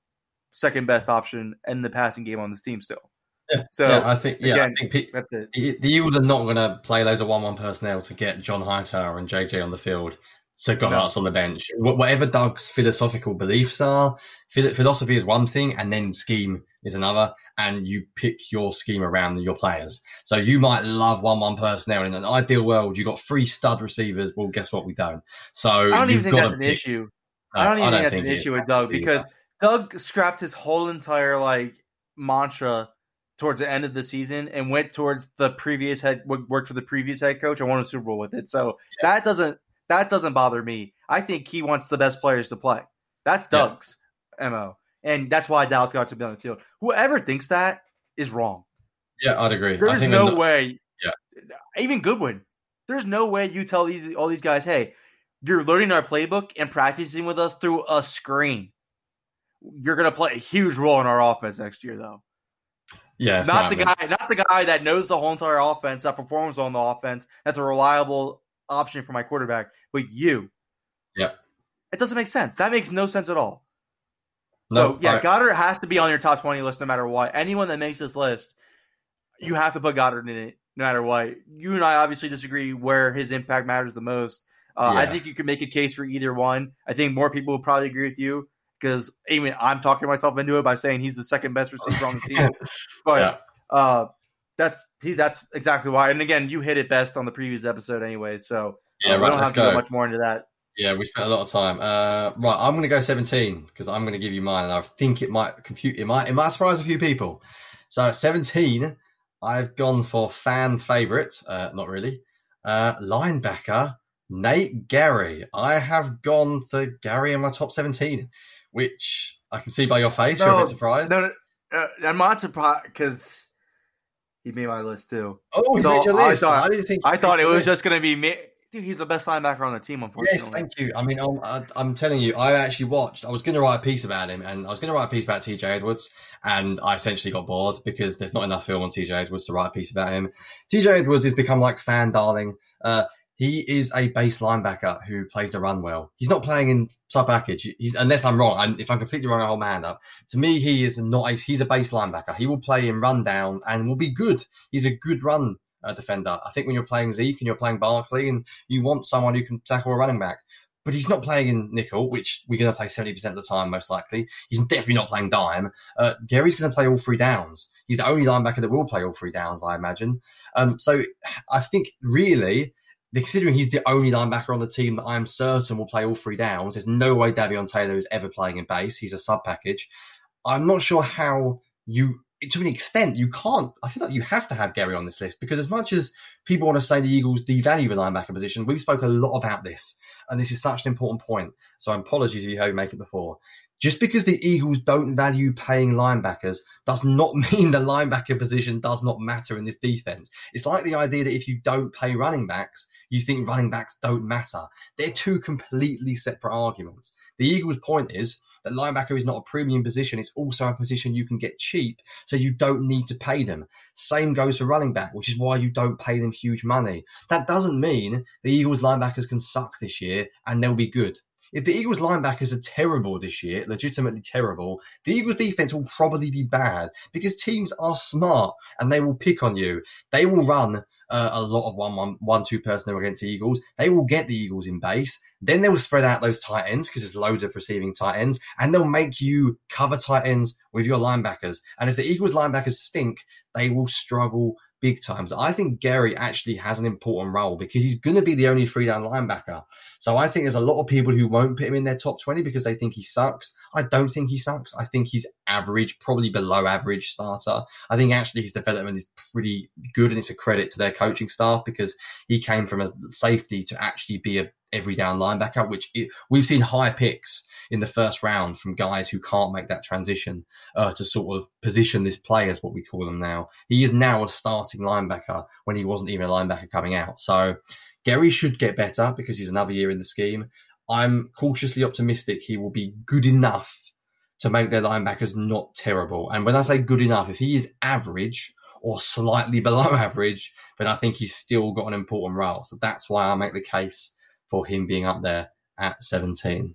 second best option in the passing game on this team still. Yeah. So yeah, I think yeah, again, I think pe- that's it. the the Eagles are not going to play loads of one-one personnel to get John Hightower and JJ on the field. So got No. on the bench. Wh- Whatever Doug's philosophical beliefs are, phil- philosophy is one thing, and then scheme is another. And you pick your scheme around your players. So you might love one-one personnel. In an ideal world, you got three stud receivers. Well, guess what? We don't. So I don't even think that's to an issue. No, I don't even think that's think an issue with Doug either. Doug scrapped his whole entire like mantra towards the end of the season and went towards the previous head worked for the previous head coach and won a Super Bowl with it. So that doesn't that doesn't bother me. I think he wants the best players to play. That's Yeah. Doug's mo, and that's why Dallas got to be on the field. Whoever thinks that is wrong. yeah, I'd agree. I There's no they're way. Yeah. Even Goodwin. There's no way you tell these all these guys, hey, you're learning our playbook and practicing with us through a screen. You're gonna play a huge role in our offense next year, though. Yeah, it's not the guy, not the guy that knows the whole entire offense, that performs on the offense, that's a reliable option for my quarterback, but you. Yep. It doesn't make sense. That makes no sense at all. No, So yeah, I- Goedert has to be on your top twenty list no matter what. Anyone that makes this list, you have to put Goedert in it no matter what. You and I obviously disagree where his impact matters the most. Uh, I think you can make a case for either one. I think more people will probably agree with you because even I'm talking myself into it by saying he's the second best receiver on the team. But Yeah. uh, that's he, that's exactly why. And again, you hit it best on the previous episode anyway. So Yeah, uh, we right, don't let's have to go go. much more into that. Yeah, we spent a lot of time. Uh, right, I'm going to go 17 because I'm going to give you mine, and I think it might compute. It might it might surprise a few people. So 17, I've gone for fan favorite. Uh, not really. Uh, linebacker Nate Gerry. I have gone for Gerry in my top 17, which I can see by your face. You're a bit surprised. No, no uh, I'm not surprised because he made my list too. oh, so made your list. I thought- How did you think? I thought it was list? just going to be me. Dude, he's the best linebacker on the team, unfortunately. Yes, thank you. I mean, I'm, I- I'm telling you, I actually watched. I was going to write a piece about him, and I was going to write a piece about TJ Edwards, and I essentially got bored because there's not enough film on TJ Edwards to write a piece about him. TJ Edwards has become like fan darling. Uh, he is a base linebacker who plays the run well. He's not playing in sub package. He's, unless I'm wrong, and if I'm completely wrong, I'll hold my hand up. To me, he is not. A, he's a base linebacker. He will play in run down and will be good. He's a good run uh, defender. I think when you're playing Zeke and you're playing Barkley and you want someone who can tackle a running back, but he's not playing in nickel, which we're going to play 70% of the time, most likely. He's definitely not playing dime. Uh, Gerry's going to play all three downs. He's the only linebacker that will play all three downs, I imagine. Um, so I think really, considering he's the only linebacker on the team that I'm certain will play all three downs, there's no way Davion Taylor is ever playing in base. He's a sub package. I'm not sure how you to an extent, you can't. I feel like you have to have Gerry on this list because as much as people want to say the Eagles devalue the linebacker position, we've spoken a lot about this, and this is such an important point. So, apologies if you heard me make it before. Just because the Eagles don't value paying linebackers does not mean the linebacker position does not matter in this defense. It's like the idea that if you don't pay running backs, you think running backs don't matter. They're two completely separate arguments. The Eagles' point is that linebacker is not a premium position. It's also a position you can get cheap, so you don't need to pay them. Same goes for running back, which is why you don't pay them huge money. That doesn't mean the Eagles linebackers can suck this year and they'll be good. If the Eagles linebackers are terrible this year, legitimately terrible, the Eagles defense will probably be bad because teams are smart and they will pick on you. They will run uh, a lot of one, one, one, two personnel against the Eagles. They will get the Eagles in base. Then they will spread out those tight ends because there's loads of receiving tight ends, and they'll make you cover tight ends with your linebackers. And if the Eagles linebackers stink, they will struggle big times. I think Gerry actually has an important role because he's going to be the only three down linebacker. So I think there's a lot of people who won't put him in their top 20 because they think he sucks. I don't think he sucks. I think he's average, probably below average starter. I think actually his development is pretty good and it's a credit to their coaching staff because he came from a safety to actually be a every down linebacker, which it, we've seen high picks in the first round from guys who can't make that transition uh, to sort of position this play as what we call them now. He is now a starting linebacker when he wasn't even a linebacker coming out. So Gerry should get better because he's another year in the scheme. I'm cautiously optimistic he will be good enough to make their linebackers not terrible. And when I say good enough, if he is average or slightly below average, then I think he's still got an important role. So that's why I make the case for him being up there at 17.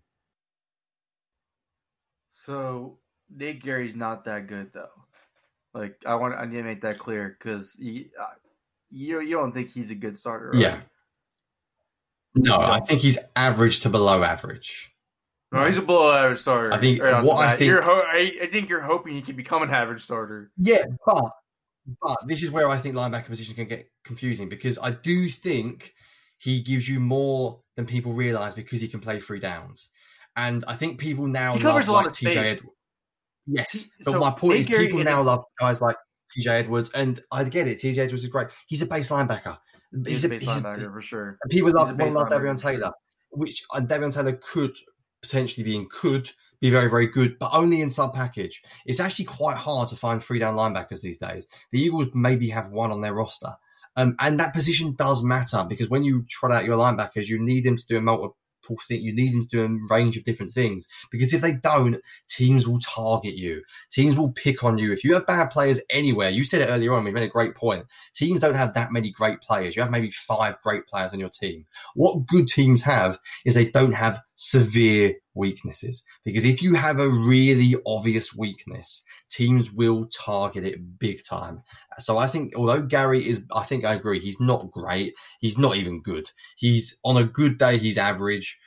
So Nate Gerry's not that good though. Like I want I need to make that clear because uh, you you don't think he's a good starter. Right? Yeah. No, I think he's average to below average. No, he's a below average starter. I think right what I think. Ho- I, I, think you're hoping he can become an average starter. Yeah, but but this is where I think linebacker position can get confusing because I do think he gives you more than people realize because he can play three downs. And I think people now he covers love, a lot like, of space. TJ Edwards. Yes, but so my point is, people now love guys like TJ Edwards, and I get it. TJ Edwards is great. He's a base linebacker. He's, he's a base he's linebacker a, for sure. People love want love Davion Taylor, which uh, Davion Taylor could potentially be in could be very, very good, but only in sub package. It's actually quite hard to find three down linebackers these days. The Eagles maybe have one on their roster. Um, and that position does matter because when you trot out your linebackers, you need them to do a multiple thing. You need them to do a range of different things because if they don't, teams will target you. Teams will pick on you. If you have bad players anywhere, you said it earlier on, we made a great point. Teams don't have that many great players. You have maybe five great players on your team. What good teams have is they don't have severe weaknesses. Because if you have a really obvious weakness, teams will target it big time. So I think, although Gerry is, I think I agree, he's not great. He's not even good. He's on a good day, he's average.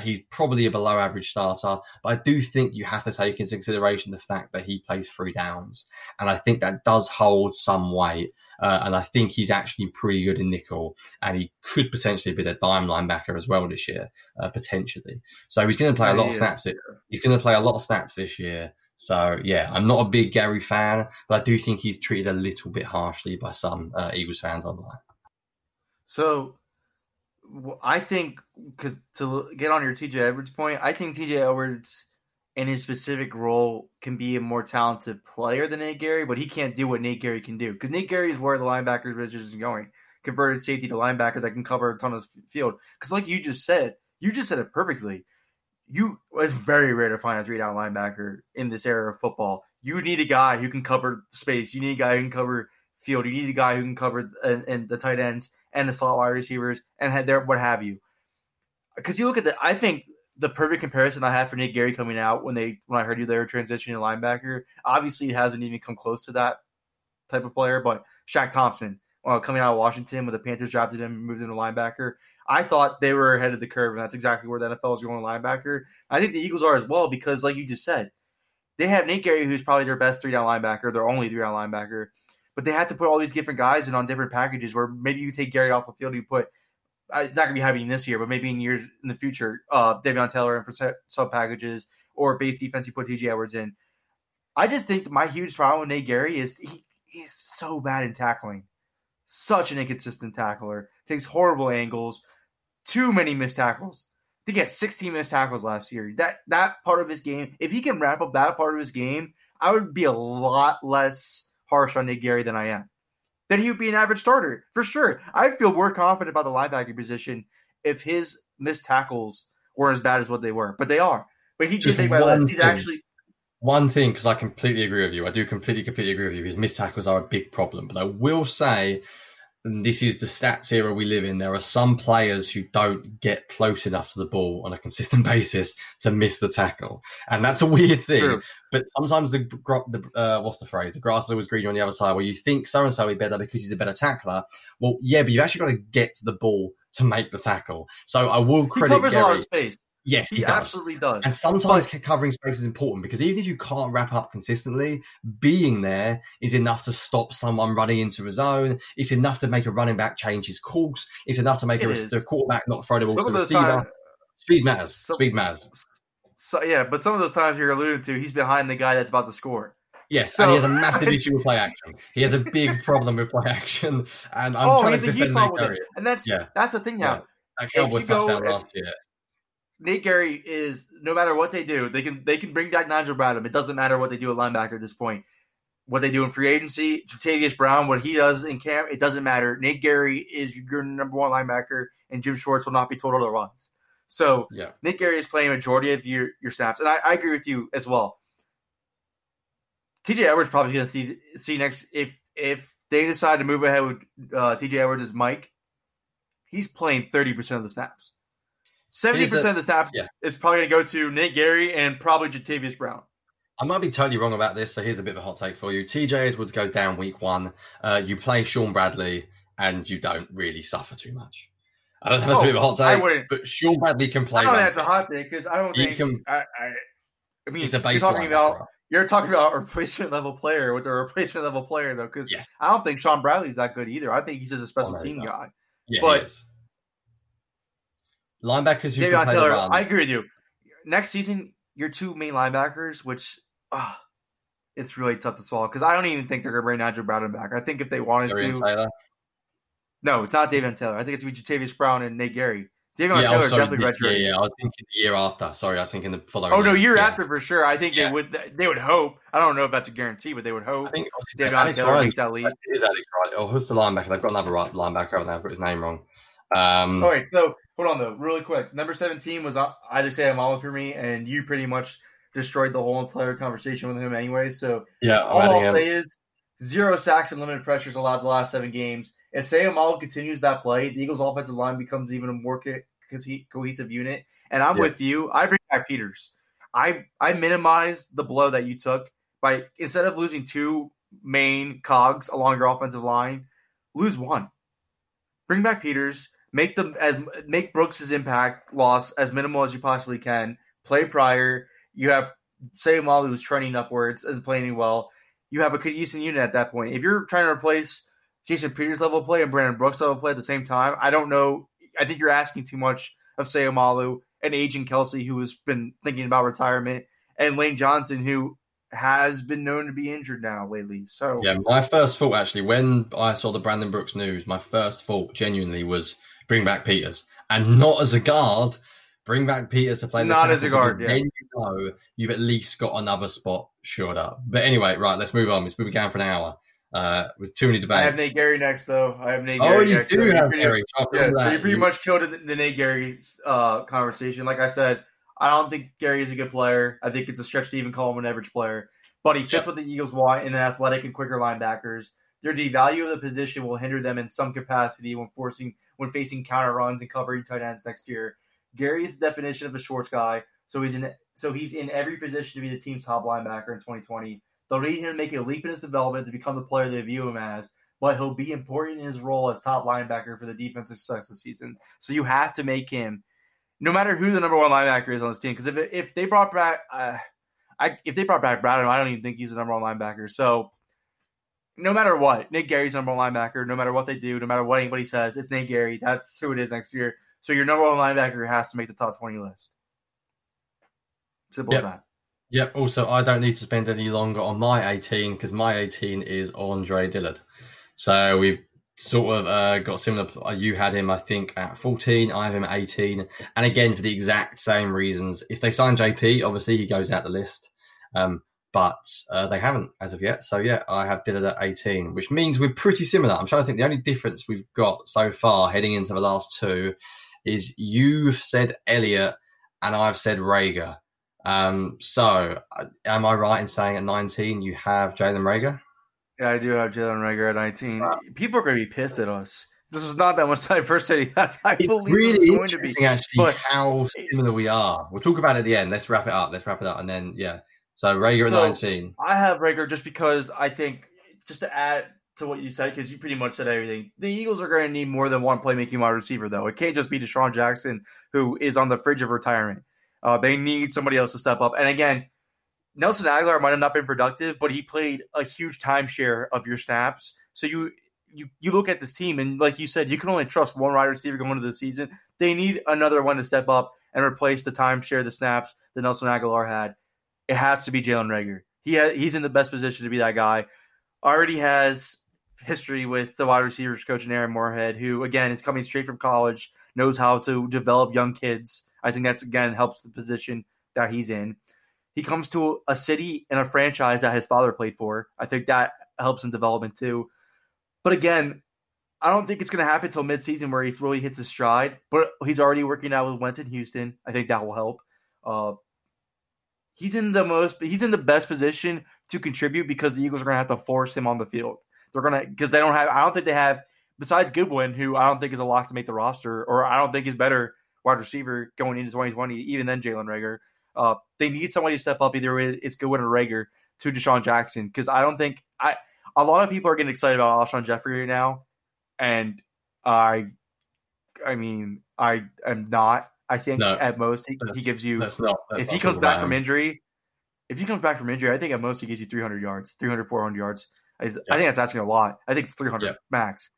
He's probably a below average starter, but I do think you have to take into consideration the fact that he plays three downs. And I think that does hold some weight. Uh, and I think he's actually pretty good in nickel, and he could potentially be the dime linebacker as well this year, uh, potentially. So he's going to play a lot yeah. of snaps. He's going to play a lot of snaps this year. So yeah, I'm not a big Gerry fan, but I do think he's treated a little bit harshly by some uh, Eagles fans online. So I think because to get on your TJ Edwards point, I think TJ Edwards in his specific role can be a more talented player than Nate Gerry, but he can't do what Nate Gerry can do because Nate Gerry is where the linebackers position is going. Converted safety to linebacker that can cover a ton of field. Because, like you just said, you just said it perfectly. You it's very rare to find a three down linebacker in this era of football. You need a guy who can cover space. You need a guy who can cover field. You need a guy who can cover and, the tight ends and the slot wide receivers and had there what have you. Because you look at the, I think the perfect comparison I have for Nate Gerry coming out when they when I heard you they were transitioning to linebacker. Obviously, it hasn't even come close to that type of player, but Shaq Thompson uh, coming out of Washington when the Panthers drafted him moved him to linebacker. I thought they were ahead of the curve, and that's exactly where the NFL is going linebacker. I think the Eagles are as well because, like you just said, they have Nate Gerry, who's probably their best three down linebacker, their only three down linebacker, but they had to put all these different guys in on different packages. Where maybe you take Gerry off the field, you put uh, not going to be happening this year, but maybe in years in the future, uh, Davion Taylor in for sub packages or base defense, you put TJ Edwards in. I just think my huge problem with Nate Gerry is he, he's so bad in tackling. Such an inconsistent tackler. Takes horrible angles. Too many missed tackles. They get 16 missed tackles last year. That that part of his game, if he can wrap up that part of his game, I would be a lot less harsh on Nate Gerry than I am. Then he would be an average starter for sure. I'd feel more confident about the linebacker position if his missed tackles were as bad as what they were, but they are. But he did my less. He's actually one thing because I completely agree with you. I do completely, completely agree with you. His missed tackles are a big problem, but I will say, and this is the stats era we live in. There are some players who don't get close enough to the ball on a consistent basis to miss the tackle, and that's a weird thing. True. But sometimes the, the uh, what's the phrase? The grass is always greener on the other side. Where you think so and so be better because he's a better tackler. Well, yeah, but you've actually got to get to the ball to make the tackle. So I will credit. He covers Gerry. a lot of space. Yes, he, he does. absolutely does. And sometimes but, covering space is important because even if you can't wrap up consistently, being there is enough to stop someone running into his own. It's enough to make a running back change his course. It's enough to make a, the quarterback not throw the ball to the receiver. Times, Speed matters. Some, Speed matters. So, yeah, but some of those times you're alluding to, he's behind the guy that's about to score. Yes, so, and he has a massive issue with play action. He has a big problem with play action, and I'm oh, trying to defend that And that's yeah. that's the thing now. Yeah. That Cowboys touchdown last year Nate Gerry is no matter what they do, they can they can bring back Nigel Bradham. It doesn't matter what they do at linebacker at this point. What they do in free agency, Jatavis Brown, what he does in camp, it doesn't matter. Nate Gerry is your number one linebacker, and Jim Schwartz will not be told otherwise. So yeah. Nate Gerry is playing majority of your your snaps, and I, I agree with you as well. TJ Edwards probably going to see next if if they decide to move ahead with uh, TJ Edwards as Mike. He's playing thirty percent of the snaps. Seventy percent of the snaps yeah. is probably going to go to Nate Gerry and probably Jatavis Brown. I might be totally wrong about this, so here's a bit of a hot take for you. TJ Edwards goes down week one. Uh, you play Shaun Bradley, and you don't really suffer too much. I don't know if that's oh, a bit of a hot take, but Shaun Bradley can play. I don't think that's a hot take because I don't think. Can, I, I, I mean, he's a you're talking about you're talking about a replacement level player with a replacement level player though, because yes. I don't think Shaun Bradley's that good either. I think he's just a special oh, team guy. Yeah, but Linebackers who Davion Taylor, I agree with you. Next season, your two main linebackers, which uh, it's really tough to swallow because I don't even think they're going to bring Nigel Bradham back. I think if they wanted to, Taylor. no, it's not Davion Taylor. I think it's going to be Jatavis Brown and Nate Gerry. Davion yeah, Taylor oh, definitely red Yeah, yeah, I was thinking the year after. Sorry, I was thinking the following. Oh no, year yeah. after for sure. I think yeah. they would. They would hope. I don't know if that's a guarantee, but they would hope. I think Davion Taylor Ryan, makes that lead. Is Alex Riley? Oh, who's the linebacker? They've got another linebacker. I've got his name wrong. Um, All right, so hold on though, really quick. Number seventeen was uh, Isaac Seumalo for me, and you pretty much destroyed the whole entire conversation with him anyway. So yeah, all I'll him. say is zero sacks and limited pressures allowed the last seven games. If Seumalo continues that play, the Eagles' offensive line becomes even a more cohesive unit. And I'm yeah. with you. I bring back Peters. I I minimize the blow that you took by instead of losing two main cogs along your offensive line, lose one. Bring back Peters make them as make Brooks's impact loss as minimal as you possibly can. Play Pryor. You have Seumalo who's trending upwards and playing well. You have a good cohesive unit at that point. If you're trying to replace Jason Peters level play and Brandon Brooks level play at the same time, I don't know. I think you're asking too much of Seumalo and agent Kelce, who has been thinking about retirement, and Lane Johnson, who has been known to be injured now lately. So yeah, my first thought actually when I saw the Brandon Brooks news, my first thought genuinely was bring back Peters, and not as a guard. Bring back Peters to play. The not as a guard. Yeah. Then you know you've at least got another spot shored up. But anyway, right, let's move on. It's been going for an hour. Uh, with too many debates. I have Nate Gerry next, though. I have Nate. Gerry Oh, you next, do so have pretty, Gerry. Yeah, so you pretty much killed the, the Nate Gerry uh, conversation. Like I said, I don't think Gerry is a good player. I think it's a stretch to even call him an average player. But he fits yep. what the Eagles want in an athletic and quicker linebackers. Their devalue of the position will hinder them in some capacity when forcing when facing counter runs and covering tight ends next year. Gerry's definition of a short guy, so he's in so he's in every position to be the team's top linebacker in 2020. They'll need him to make a leap in his development to become the player they view him as, but he'll be important in his role as top linebacker for the defensive success this season. So you have to make him, no matter who the number one linebacker is on this team, because if if they brought back, uh, I if they brought back Bradham, I don't even think he's the number one linebacker. So no matter what, Nick Gerry's number one linebacker. No matter what they do, no matter what anybody says, it's Nick Gerry. That's who it is next year. So your number one linebacker has to make the top twenty list. Simple Yep. as that. Yep. Also, I don't need to spend any longer on my 18 because my 18 is Andre Dillard. So we've sort of uh, got similar. uh, You had him, I think, at 14. I have him at 18. And again, for the exact same reasons. If they sign JP, obviously he goes out the list. Um, but uh, they haven't as of yet. So yeah, I have Dillard at 18, which means we're pretty similar. I'm trying to think the only difference we've got so far heading into the last two is you've said Elliot and I've said Reagor. Um, so uh, am I right in saying at 19 you have Jalen Reagor? Yeah, I do have Jalen Reagor at 19. People are going to be pissed at us. This is not that much time. diversity. I It's believe really it's going to be. actually but- how similar we are. We'll talk about it at the end. Let's wrap it up. Let's wrap it up and then yeah. So Reagor So- 19. I have Reagor just because I think, just to add to what you said, because you pretty much said everything. The Eagles are going to need more than one playmaking wide receiver, though. It can't just be DeSean Jackson, who is on the fridge of retirement. Uh, they need somebody else to step up. And again, Nelson Agholor might have not been productive, but he played a huge timeshare of your snaps. So you you you look at this team, and like you said, you can only trust one wide receiver going into the season. They need another one to step up and replace the timeshare, the snaps that Nelson Agholor had. It has to be Jalen Reagor. He ha- he's in the best position to be that guy. Already has history with the wide receivers coach and Aaron Moorehead, who again is coming straight from college, knows how to develop young kids. I think that's again helps the position that he's in. He comes to a city and a franchise that his father played for. I think that helps in development too. But again, I don't think it's going to happen until midseason where he really hits his stride. But he's already working out with Wentz in Houston. I think that will help. Uh, he's in the most, he's in the best position to contribute because the Eagles are going to have to force him on the field. They're going to because they don't have. I don't think they have. Besides Goodwin, who I don't think is a lock to make the roster, or I don't think is better wide receiver going into 2020. Even then, Jalen Reagor. Uh, they need somebody to step up. Either way it's Goodwin or Reagor to DeSean Jackson because I don't think I. A lot of people are getting excited about Alshon Jeffery right now, and I, I mean, I am not. I think No, at most he, he gives you That's not. let's if he comes back from injury, if he comes back from injury, I think at most he gives you 300 yards, 300, 400 yards. Is- Yeah. I think that's asking a lot. I think it's 300 Yeah. max.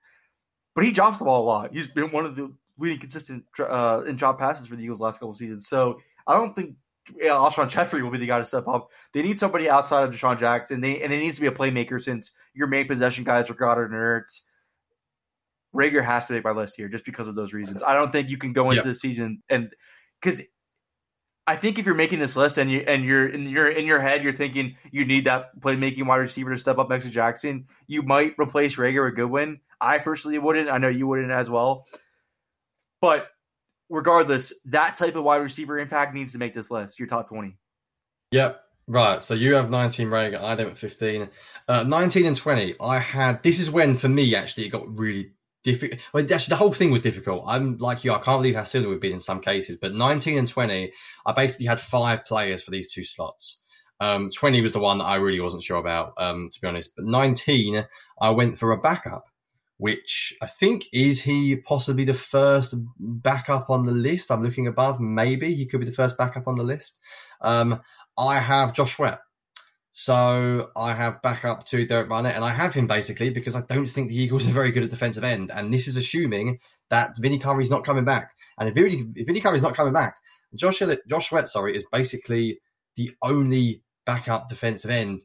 But he drops the ball a lot. He's been one of the leading consistent uh, in drop passes for the Eagles last couple of seasons. So I don't think yeah, Alshon Jeffery will be the guy to step up. They need somebody outside of DeSean Jackson. They and it needs to be a playmaker since your main possession guys are Goedert and Ertz. Reagor has to make my list here just because of those reasons. I don't think you can go into Yep. the season and because I think if you're making this list and you and you're in your in your head you're thinking you need that playmaking wide receiver to step up next to Jackson, you might replace Reagor with Goodwin. I personally wouldn't. I know you wouldn't as well. But regardless, that type of wide receiver impact needs to make this list. Your top twenty. Yep. Right. So you have 19 Reagor. I have at 15. Uh, 19 and 20. I had. This is when, for me, actually, it got really difficult. Well, actually, the whole thing was difficult. I'm like you. I can't believe how silly we've been in some cases. But 19 and 20, I basically had five players for these two slots. Um, 20 was the one that I really wasn't sure about, um, to be honest. But 19, I went for a backup, which I think is he possibly the first backup on the list. I'm looking above. Maybe he could be the first backup on the list. Um, I have Josh. So I have backup to Derek Barnett, and I have him basically because I don't think the Eagles are very good at defensive end, and this is assuming that Vinny Curry's not coming back. And if Vinny, if Curry's not coming back, Josh Josh sorry, is basically the only backup defensive end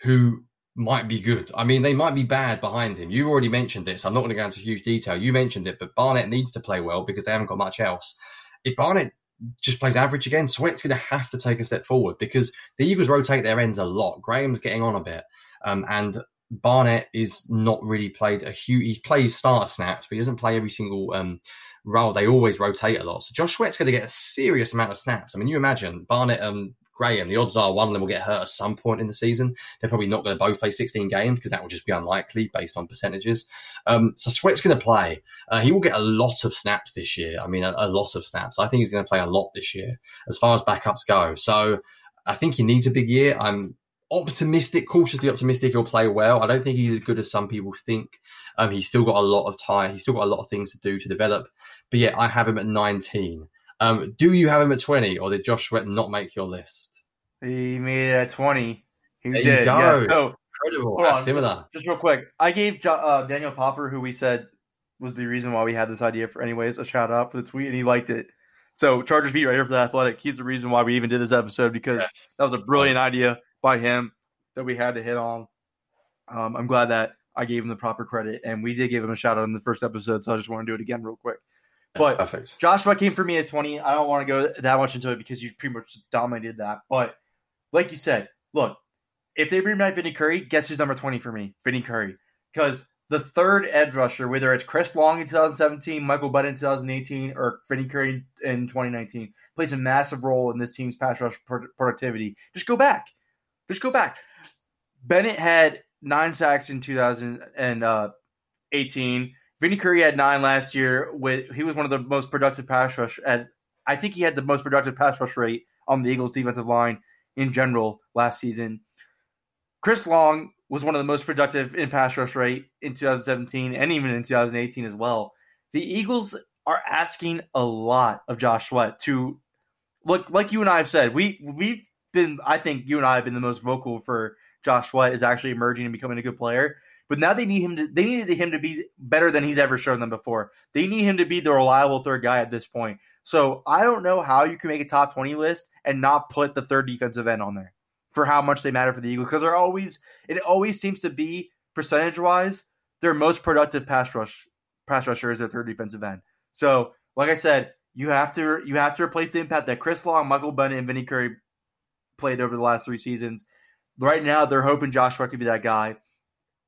who might be good. I mean, they might be bad behind him. You already mentioned this. I'm not going to go into huge detail. You mentioned it, but Barnett needs to play well because they haven't got much else. If Barnett just plays average again, Sweat's going to have to take a step forward because the Eagles rotate their ends a lot. Graham's getting on a bit, um, and Barnett is not really played a huge. He plays starter snaps, but he doesn't play every single um, role. They always rotate a lot. So Josh Sweat's going to get a serious amount of snaps. I mean, you imagine Barnett and Graham. The odds are one of them will get hurt at some point in the season. They're probably not going to both play 16 games because that will just be unlikely based on percentages. Um, so Sweat's going to play. Uh, he will get a lot of snaps this year. I mean, a, a lot of snaps. I think he's going to play a lot this year as far as backups go. So I think he needs a big year. I'm optimistic, cautiously optimistic he'll play well. I don't think he's as good as some people think. Um, he's still got a lot of time. He's still got a lot of things to do to develop. But yeah, I have him at 19. Um, do you have him at 20, or did Josh Sweat not make your list? He made it at 20. He There did. Yeah, so Incredible. hold on, similar. Just real quick, I gave uh, Daniel Popper, who we said was the reason why we had this idea for anyways, a shout out for the tweet, and he liked it. So Chargers beat writer for the Athletic, he's the reason why we even did this episode because Yes. that was a brilliant idea by him that we had to hit on. Um, I'm glad that I gave him the proper credit, and we did give him a shout out in the first episode, so I just want to do it again real quick. But Perfect. Joshua came for me at 20. I don't want to go that much into it because you pretty much dominated that. But like you said, look, if they bring back Vinny Curry, guess who's number 20 for me? Vinny Curry. Because the third edge rusher, whether it's Chris Long in 2017, Michael Butt in 2018, or Vinny Curry in 2019, plays a massive role in this team's pass rush productivity. Just go back. Just go back. Bennett had nine sacks in 2018. Uh, Vinny Curry had nine last year. With he was one of the most productive pass rush. At I think he had the most productive pass rush rate on the Eagles' defensive line in general last season. Chris Long was one of the most productive in pass rush rate in 2017 and even in 2018 as well. The Eagles are asking a lot of Josh Sweat to look like you and I have said. We we've been I think you and I have been the most vocal for Josh Sweat is actually emerging and becoming a good player. But now they need him to they needed him to be better than he's ever shown them before. They need him to be the reliable third guy at this point. So I don't know how you can make a top 20 list and not put the third defensive end on there for how much they matter for the Eagles because they're always it always seems to be percentage wise their most productive pass rush pass rusher is their third defensive end. So like I said, you have to you have to replace the impact that Chris Long, Michael Bennett, and Vinny Curry played over the last three seasons. Right now, they're hoping Joshua could be that guy,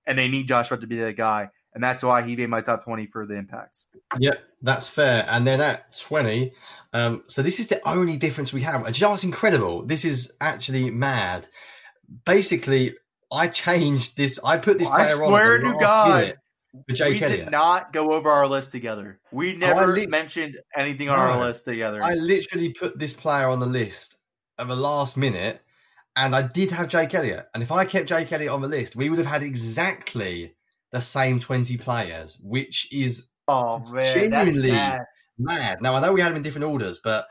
and they need Josh Joshua to be that guy, and that's why he made my top twenty for the impacts. Yep, that's fair. And then at 20, um, so this is the only difference we have. Do you know what's incredible? This is actually mad. Basically, I changed this. I put this I player on. swear the to God, minute for Jake we did not go over our list together. We I never li- mentioned anything on our list together. I literally put this player on the list at the last minute, and I did have Jake Elliott. And if I kept Jake Elliott on the list, we would have had exactly the same 20 players, which is oh man, genuinely- mad. mad. Now I know we had them in different orders, but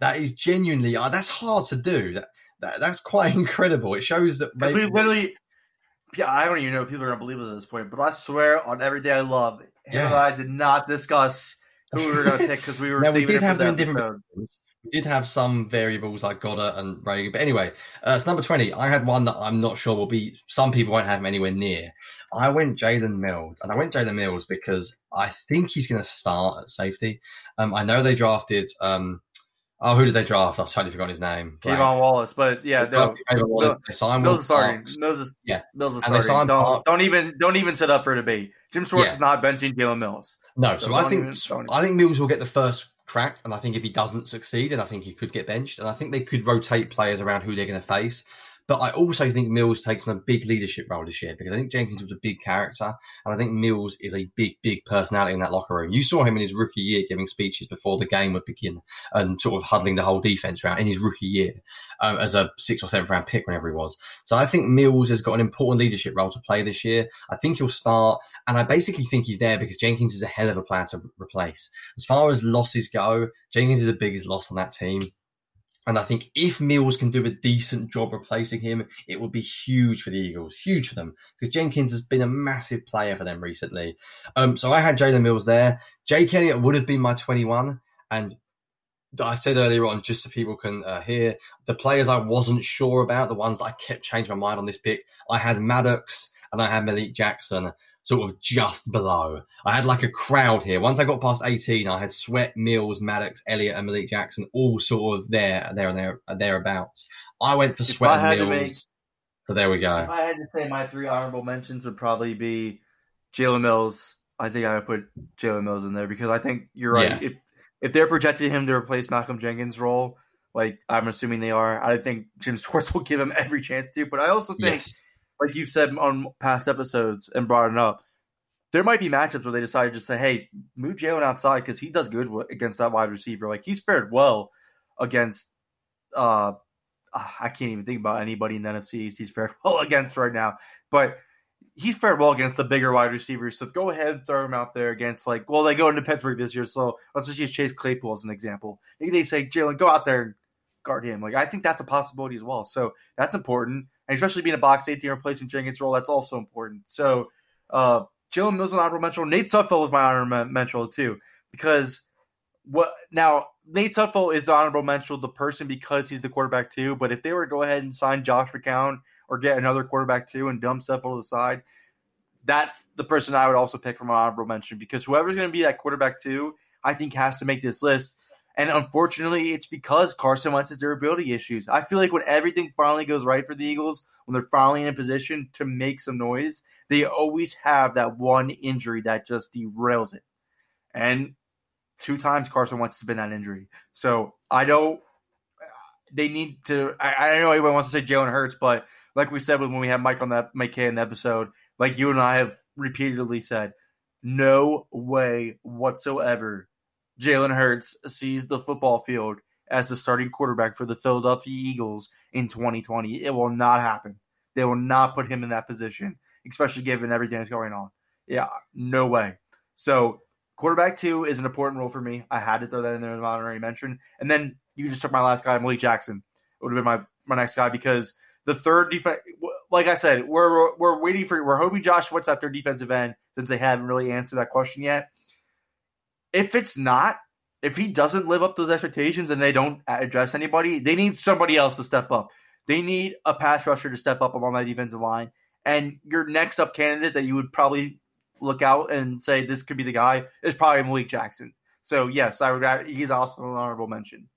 that is genuinely uh, that's hard to do. That, that that's quite incredible. It shows that 'Cause we literally, yeah, I don't even know if people are gonna believe us at this point, but I swear on every day I love, him Yeah. I did not discuss who we were gonna pick because we were. Now, we did have them the in different. We did have some variables like Goedert and Reagor. But anyway, uh, it's number 20. I had one that I'm not sure will be, some people won't have him anywhere near. I went Jalen Mills. And I went Jalen Mills because I think he's going to start at safety. Um, I know they drafted, um, oh, who did they draft? I've totally forgotten his name. K'Von Wallace, but yeah, no, Wallace. They signed Mills is starting. Mills is Yeah. Mills is And they starting. Don't, don't even don't even sit up for a debate. Jim Schwartz Yeah. is not benching Jalen Mills. No, So so, I think even- I think Mills will get the first crack, and I think if he doesn't succeed, and I think he could get benched, and I think they could rotate players around who they're going to face. But I also think Mills takes on a big leadership role this year because I think Jenkins was a big character, and I think Mills is a big, big personality in that locker room. You saw him in his rookie year giving speeches before the game would begin and sort of huddling the whole defense around in his rookie year um, as a sixth or seventh round pick, whenever he was. So I think Mills has got an important leadership role to play this year. I think he'll start, and I basically think he's there because Jenkins is a hell of a player to replace. As far as losses go, Jenkins is the biggest loss on that team. And I think if Mills can do a decent job replacing him, it would be huge for the Eagles, huge for them, because Jenkins has been a massive player for them recently. Um, so I had Jalen Mills there. Jake Elliott would have been my 21, and I said earlier on, just so people can uh, hear, the players I wasn't sure about, the ones that I kept changing my mind on this pick, I had Maddox and I had Malik Jackson sort of just below. I had like a crowd here. Once I got past 18, I had Sweat, Mills, Maddox, Elliot, and Malik Jackson all sort of there, there and there, thereabouts. I went for If Sweat and Mills. make- so there we go. If. I had to say my three honorable mentions would probably be Jalen Mills. I think I would put Jalen Mills in there because I think you're right. Yeah. If if they're projecting him to replace Malcolm Jenkins' role, like I'm assuming they are. I think Jim Schwartz will give him every chance to, but I also think, Yes. Like you've said on past episodes and brought it up, there might be matchups where they decide to just say, "Hey, move Jalen outside because he does good against that wide receiver. Like he's fared well against. uh I can't even think about anybody in the NFC he's fared well against right now, but he's fared well against the bigger wide receivers. So go ahead and throw him out there against like, well, they go into Pittsburgh this year, so let's just use Chase Claypool as an example. Maybe they say Jalen, go out there and guard him. Like I think that's a possibility as well. So that's important, and especially being a box safety and replacing Jenkins' role, that's also important. So uh, Jalen Mills an honorable mention. Nate Sudfeld is my honorable mention too because what now Nate Sudfeld is the honorable mention the person because he's the quarterback too. But if they were to go ahead and sign Josh McCown or get another quarterback too and dump Sudfeld to the side, that's the person I would also pick from my honorable mention because whoever's going to be that quarterback too, I think has to make this list. And unfortunately, it's because Carson Wentz's durability issues. I feel like when everything finally goes right for the Eagles, when they're finally in a position to make some noise, they always have that one injury that just derails it. And two times Carson Wentz has been that injury. So I don't. Uh, they need to. I, I know everyone wants to say Jalen Hurts, but like we said when we had Mike on that Mike Kaye in the episode, like you and I have repeatedly said, no way whatsoever Jalen Hurts sees the football field as the starting quarterback for the Philadelphia Eagles in 2020. It will not happen. They will not put him in that position, especially given everything that's going on. Yeah, no way. So quarterback two is an important role for me. I had to throw that in there as an honorary mention. And then you just took my last guy, Malik Jackson. It would have been my, my next guy because the third defense, like I said, we're we're waiting for we're hoping Josh What's that third defensive end since they haven't really answered that question yet. If it's not, if he doesn't live up to those expectations and they don't address anybody, they need somebody else to step up. They need a pass rusher to step up along that defensive line. And your next up candidate that you would probably look out and say this could be the guy is probably Malik Jackson. So yes, I would. He's also an honorable mention.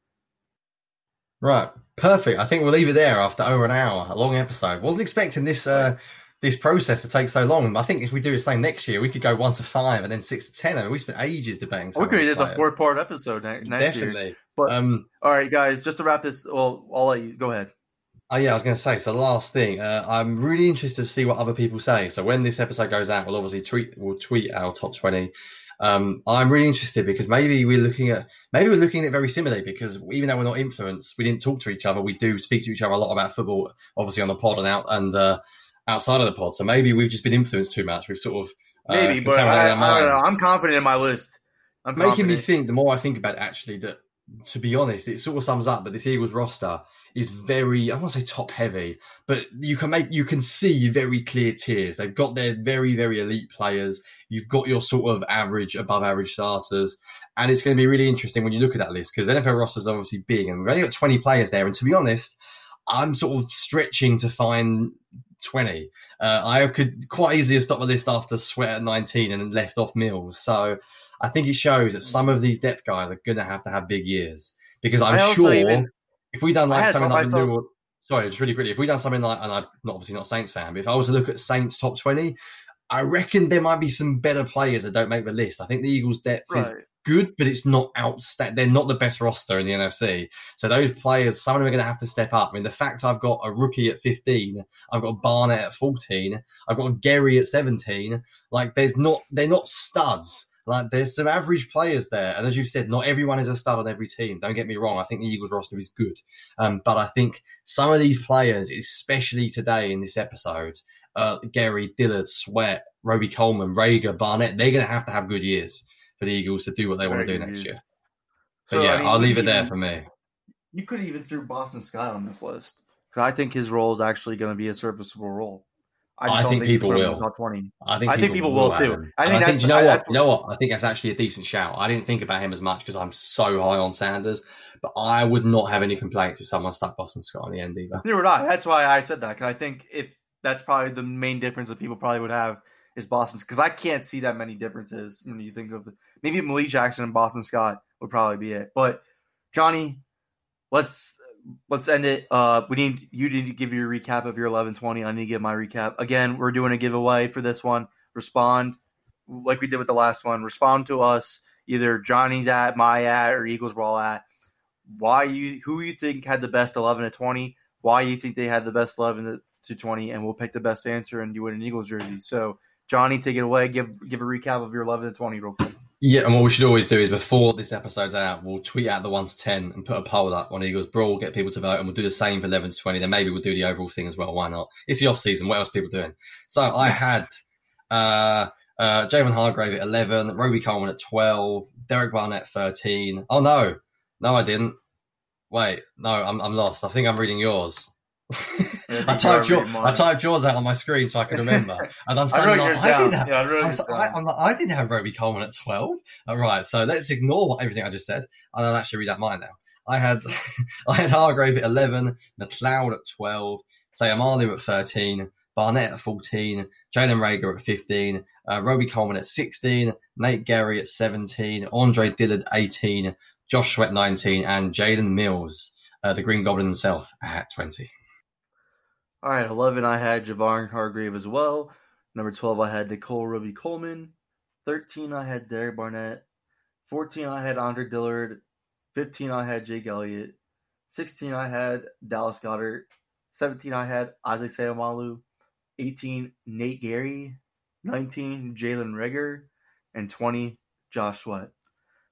Right, perfect. I think we'll leave it there after over an hour, a long episode. Wasn't expecting this uh, this process to take so long. I think if we do the same next year, we could go one to five and then six to ten. I mean, we spent ages debating. some We of could do a four part episode ne- next year. Definitely. But Um, all right, guys, just to wrap this. Well, I'll let you go ahead. Oh yeah, I was going to say. So last thing, uh, I'm really interested to see what other people say. So when this episode goes out, we'll obviously tweet. We'll tweet our top twenty. Um, I'm really interested because maybe we're looking at maybe we're looking at it very similarly because even though we're not influenced, we didn't talk to each other. We do speak to each other a lot about football, obviously on the pod and out and uh, outside of the pod. So maybe we've just been influenced too much. We've sort of uh, Maybe, but I, I, don't know. I'm confident in my list. I'm making me think the more I think about it, actually that to be honest, it sort of sums up. But this Eagles roster is very I won't say top heavy, but you can make you can see very clear tiers. They've got their very very elite players. You've got your sort of average, above average starters. And it's going to be really interesting when you look at that list because NFL roster is obviously big, and we've only got 20 players there. And to be honest, I'm sort of stretching to find 20. Uh, I could quite easily have stopped the list after Sweat at 19 and left off Mills. So I think it shows that some of these depth guys are going to have to have big years because I'm sure even- if we done like something like New sorry, just really quickly, if we done something like, and I'm not obviously not a Saints fan, but if I was to look at Saints top 20, I reckon there might be some better players that don't make the list. I think the Eagles' depth is Right. Good, but it's not outstanding. They're not the best roster in the NFC. So those players, some of them are going to have to step up. I mean, the fact I've got a rookie at 15, I've got Barnett at 14, I've got Gerry at 17. Like, there's not, they're not studs. Like, there's some average players there. And as you've said, not everyone is a stud on every team. Don't get me wrong. I think the Eagles roster is good. Um, but I think some of these players, especially today in this episode, uh, Gerry, Dillard, Sweat, Robey Coleman, Reagor, Barnett, they're going to have to have good years for the Eagles to do what they want to do next years. year. But So, yeah, I mean, I'll we leave it there even- for me. You could even throw Boston Scott on this list because I think his role is actually going to be a serviceable role. I just don't think people put him in will. the Top twenty. I think I think people will have too. I And think I think that's- you know I- what? that's- You know what? I think that's actually a decent shout. I didn't think about him as much because I'm so high on Sanders, but I would not have any complaints if someone stuck Boston Scott on the end either. Neither would I. That's why I said that because I think if that's probably the main difference that people probably would have is Boston's because I can't see that many differences when you think of the maybe Malik Jackson and Boston Scott would probably be it. But Johnny, let's let's end it. Uh, we need you need to give your recap of your eleven twenty. I need to give my recap again. We're doing a giveaway for this one. Respond like we did with the last one. Respond to us either Johnny's at my at or Eagles Brawl at why you who you think had the best 11 to 20, why you think they had the best 11 to 20, and we'll pick the best answer and you win an Eagles jersey. So, Johnny, take it away. Give give a recap of your 11 to 20 real quick. Yeah, and what we should always do is before this episode's out, we'll tweet out the 1 to 10 and put a poll up on Eagles Brawl, get people to vote, and we'll do the same for 11 to 20. Then maybe we'll do the overall thing as well. Why not? It's the off season. What else people doing? So I had uh, uh, Javon Hargrave at 11, Robey Coleman at 12, Derek Barnett 13. Oh, no. No, I didn't. Wait, no, I'm, I'm lost. I think I'm reading yours. I typed your, I typed yours out on my screen so I can remember, and I'm saying I, like, I didn't have, yeah, I, was, I, like, I didn't have Robey Coleman at 12. All right, so let's ignore what, everything I just said, and I'll actually read out mine now. I had I had Hargrave at 11, McLeod at 12, Seumalo at 13, Barnett at 14, Jalen Reagor at 15, uh, Robey Coleman at 16, Nate Gerry at 17, Andre Dillard 18, Josh Sweat 19, and Jalen Mills, uh, the Green Goblin himself, at 20. All right, 11, I had Javon Hargrave as well. Number 12, I had Nickell Robey Coleman. 13, I had Derek Barnett. 14, I had Andre Dillard. 15, I had Jake Elliott. 16, I had Dallas Goedert. 17, I had Isaac Seumalo. 18, Nate Gerry. 19, Jalen Reagor. And 20, Josh Sweat.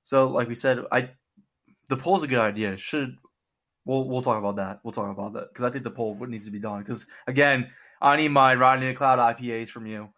So, like we said, I the poll's a good idea. Should we'll we'll talk about that. We'll talk about that because I think the poll needs to be done. Because again, I need my riding the cloud IPAs from you.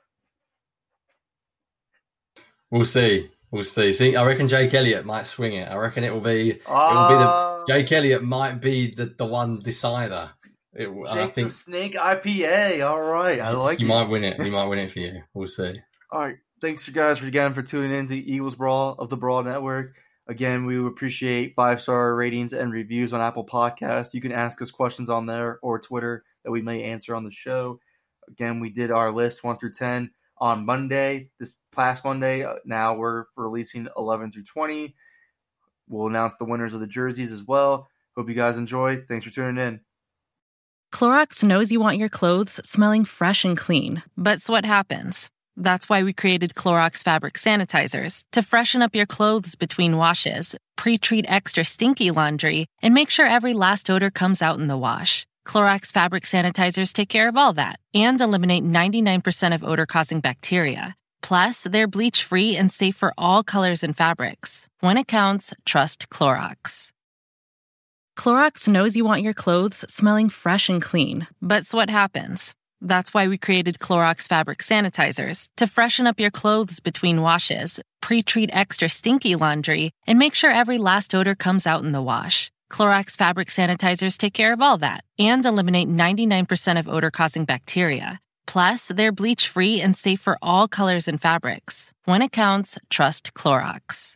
We'll see. We'll see. See, I reckon Jake Elliott might swing it. I reckon it will be. Uh, it will be the ah. Jake Elliott might be the, the one decider. It, Jake I think, the Snake IPA. All right, I like. You it. might win it. He might win it for you. We'll see. All right. Thanks, you guys, for again for tuning in to Eagles Brawl of the Brawl Network. Again, we appreciate five star ratings and reviews on Apple Podcasts. You can ask us questions on there or Twitter that we may answer on the show. Again, we did our list one through 10 on Monday, this past Monday. Uh, now we're releasing 11 through 20. We'll announce the winners of the jerseys as well. Hope you guys enjoy. Thanks for tuning in. Clorox knows you want your clothes smelling fresh and clean, but sweat happens. That's why we created Clorox fabric sanitizers to freshen up your clothes between washes, pre treat extra stinky laundry, and make sure every last odor comes out in the wash. Clorox fabric sanitizers take care of all that and eliminate 99% of odor causing bacteria. Plus, they're bleach free and safe for all colors and fabrics. When it counts, trust Clorox. Clorox knows you want your clothes smelling fresh and clean, but sweat happens. That's why we created Clorox fabric sanitizers to freshen up your clothes between washes, pre treat extra stinky laundry, and make sure every last odor comes out in the wash. Clorox fabric sanitizers take care of all that and eliminate 99% of odor causing bacteria. Plus, they're bleach free and safe for all colors and fabrics. When it counts, trust Clorox.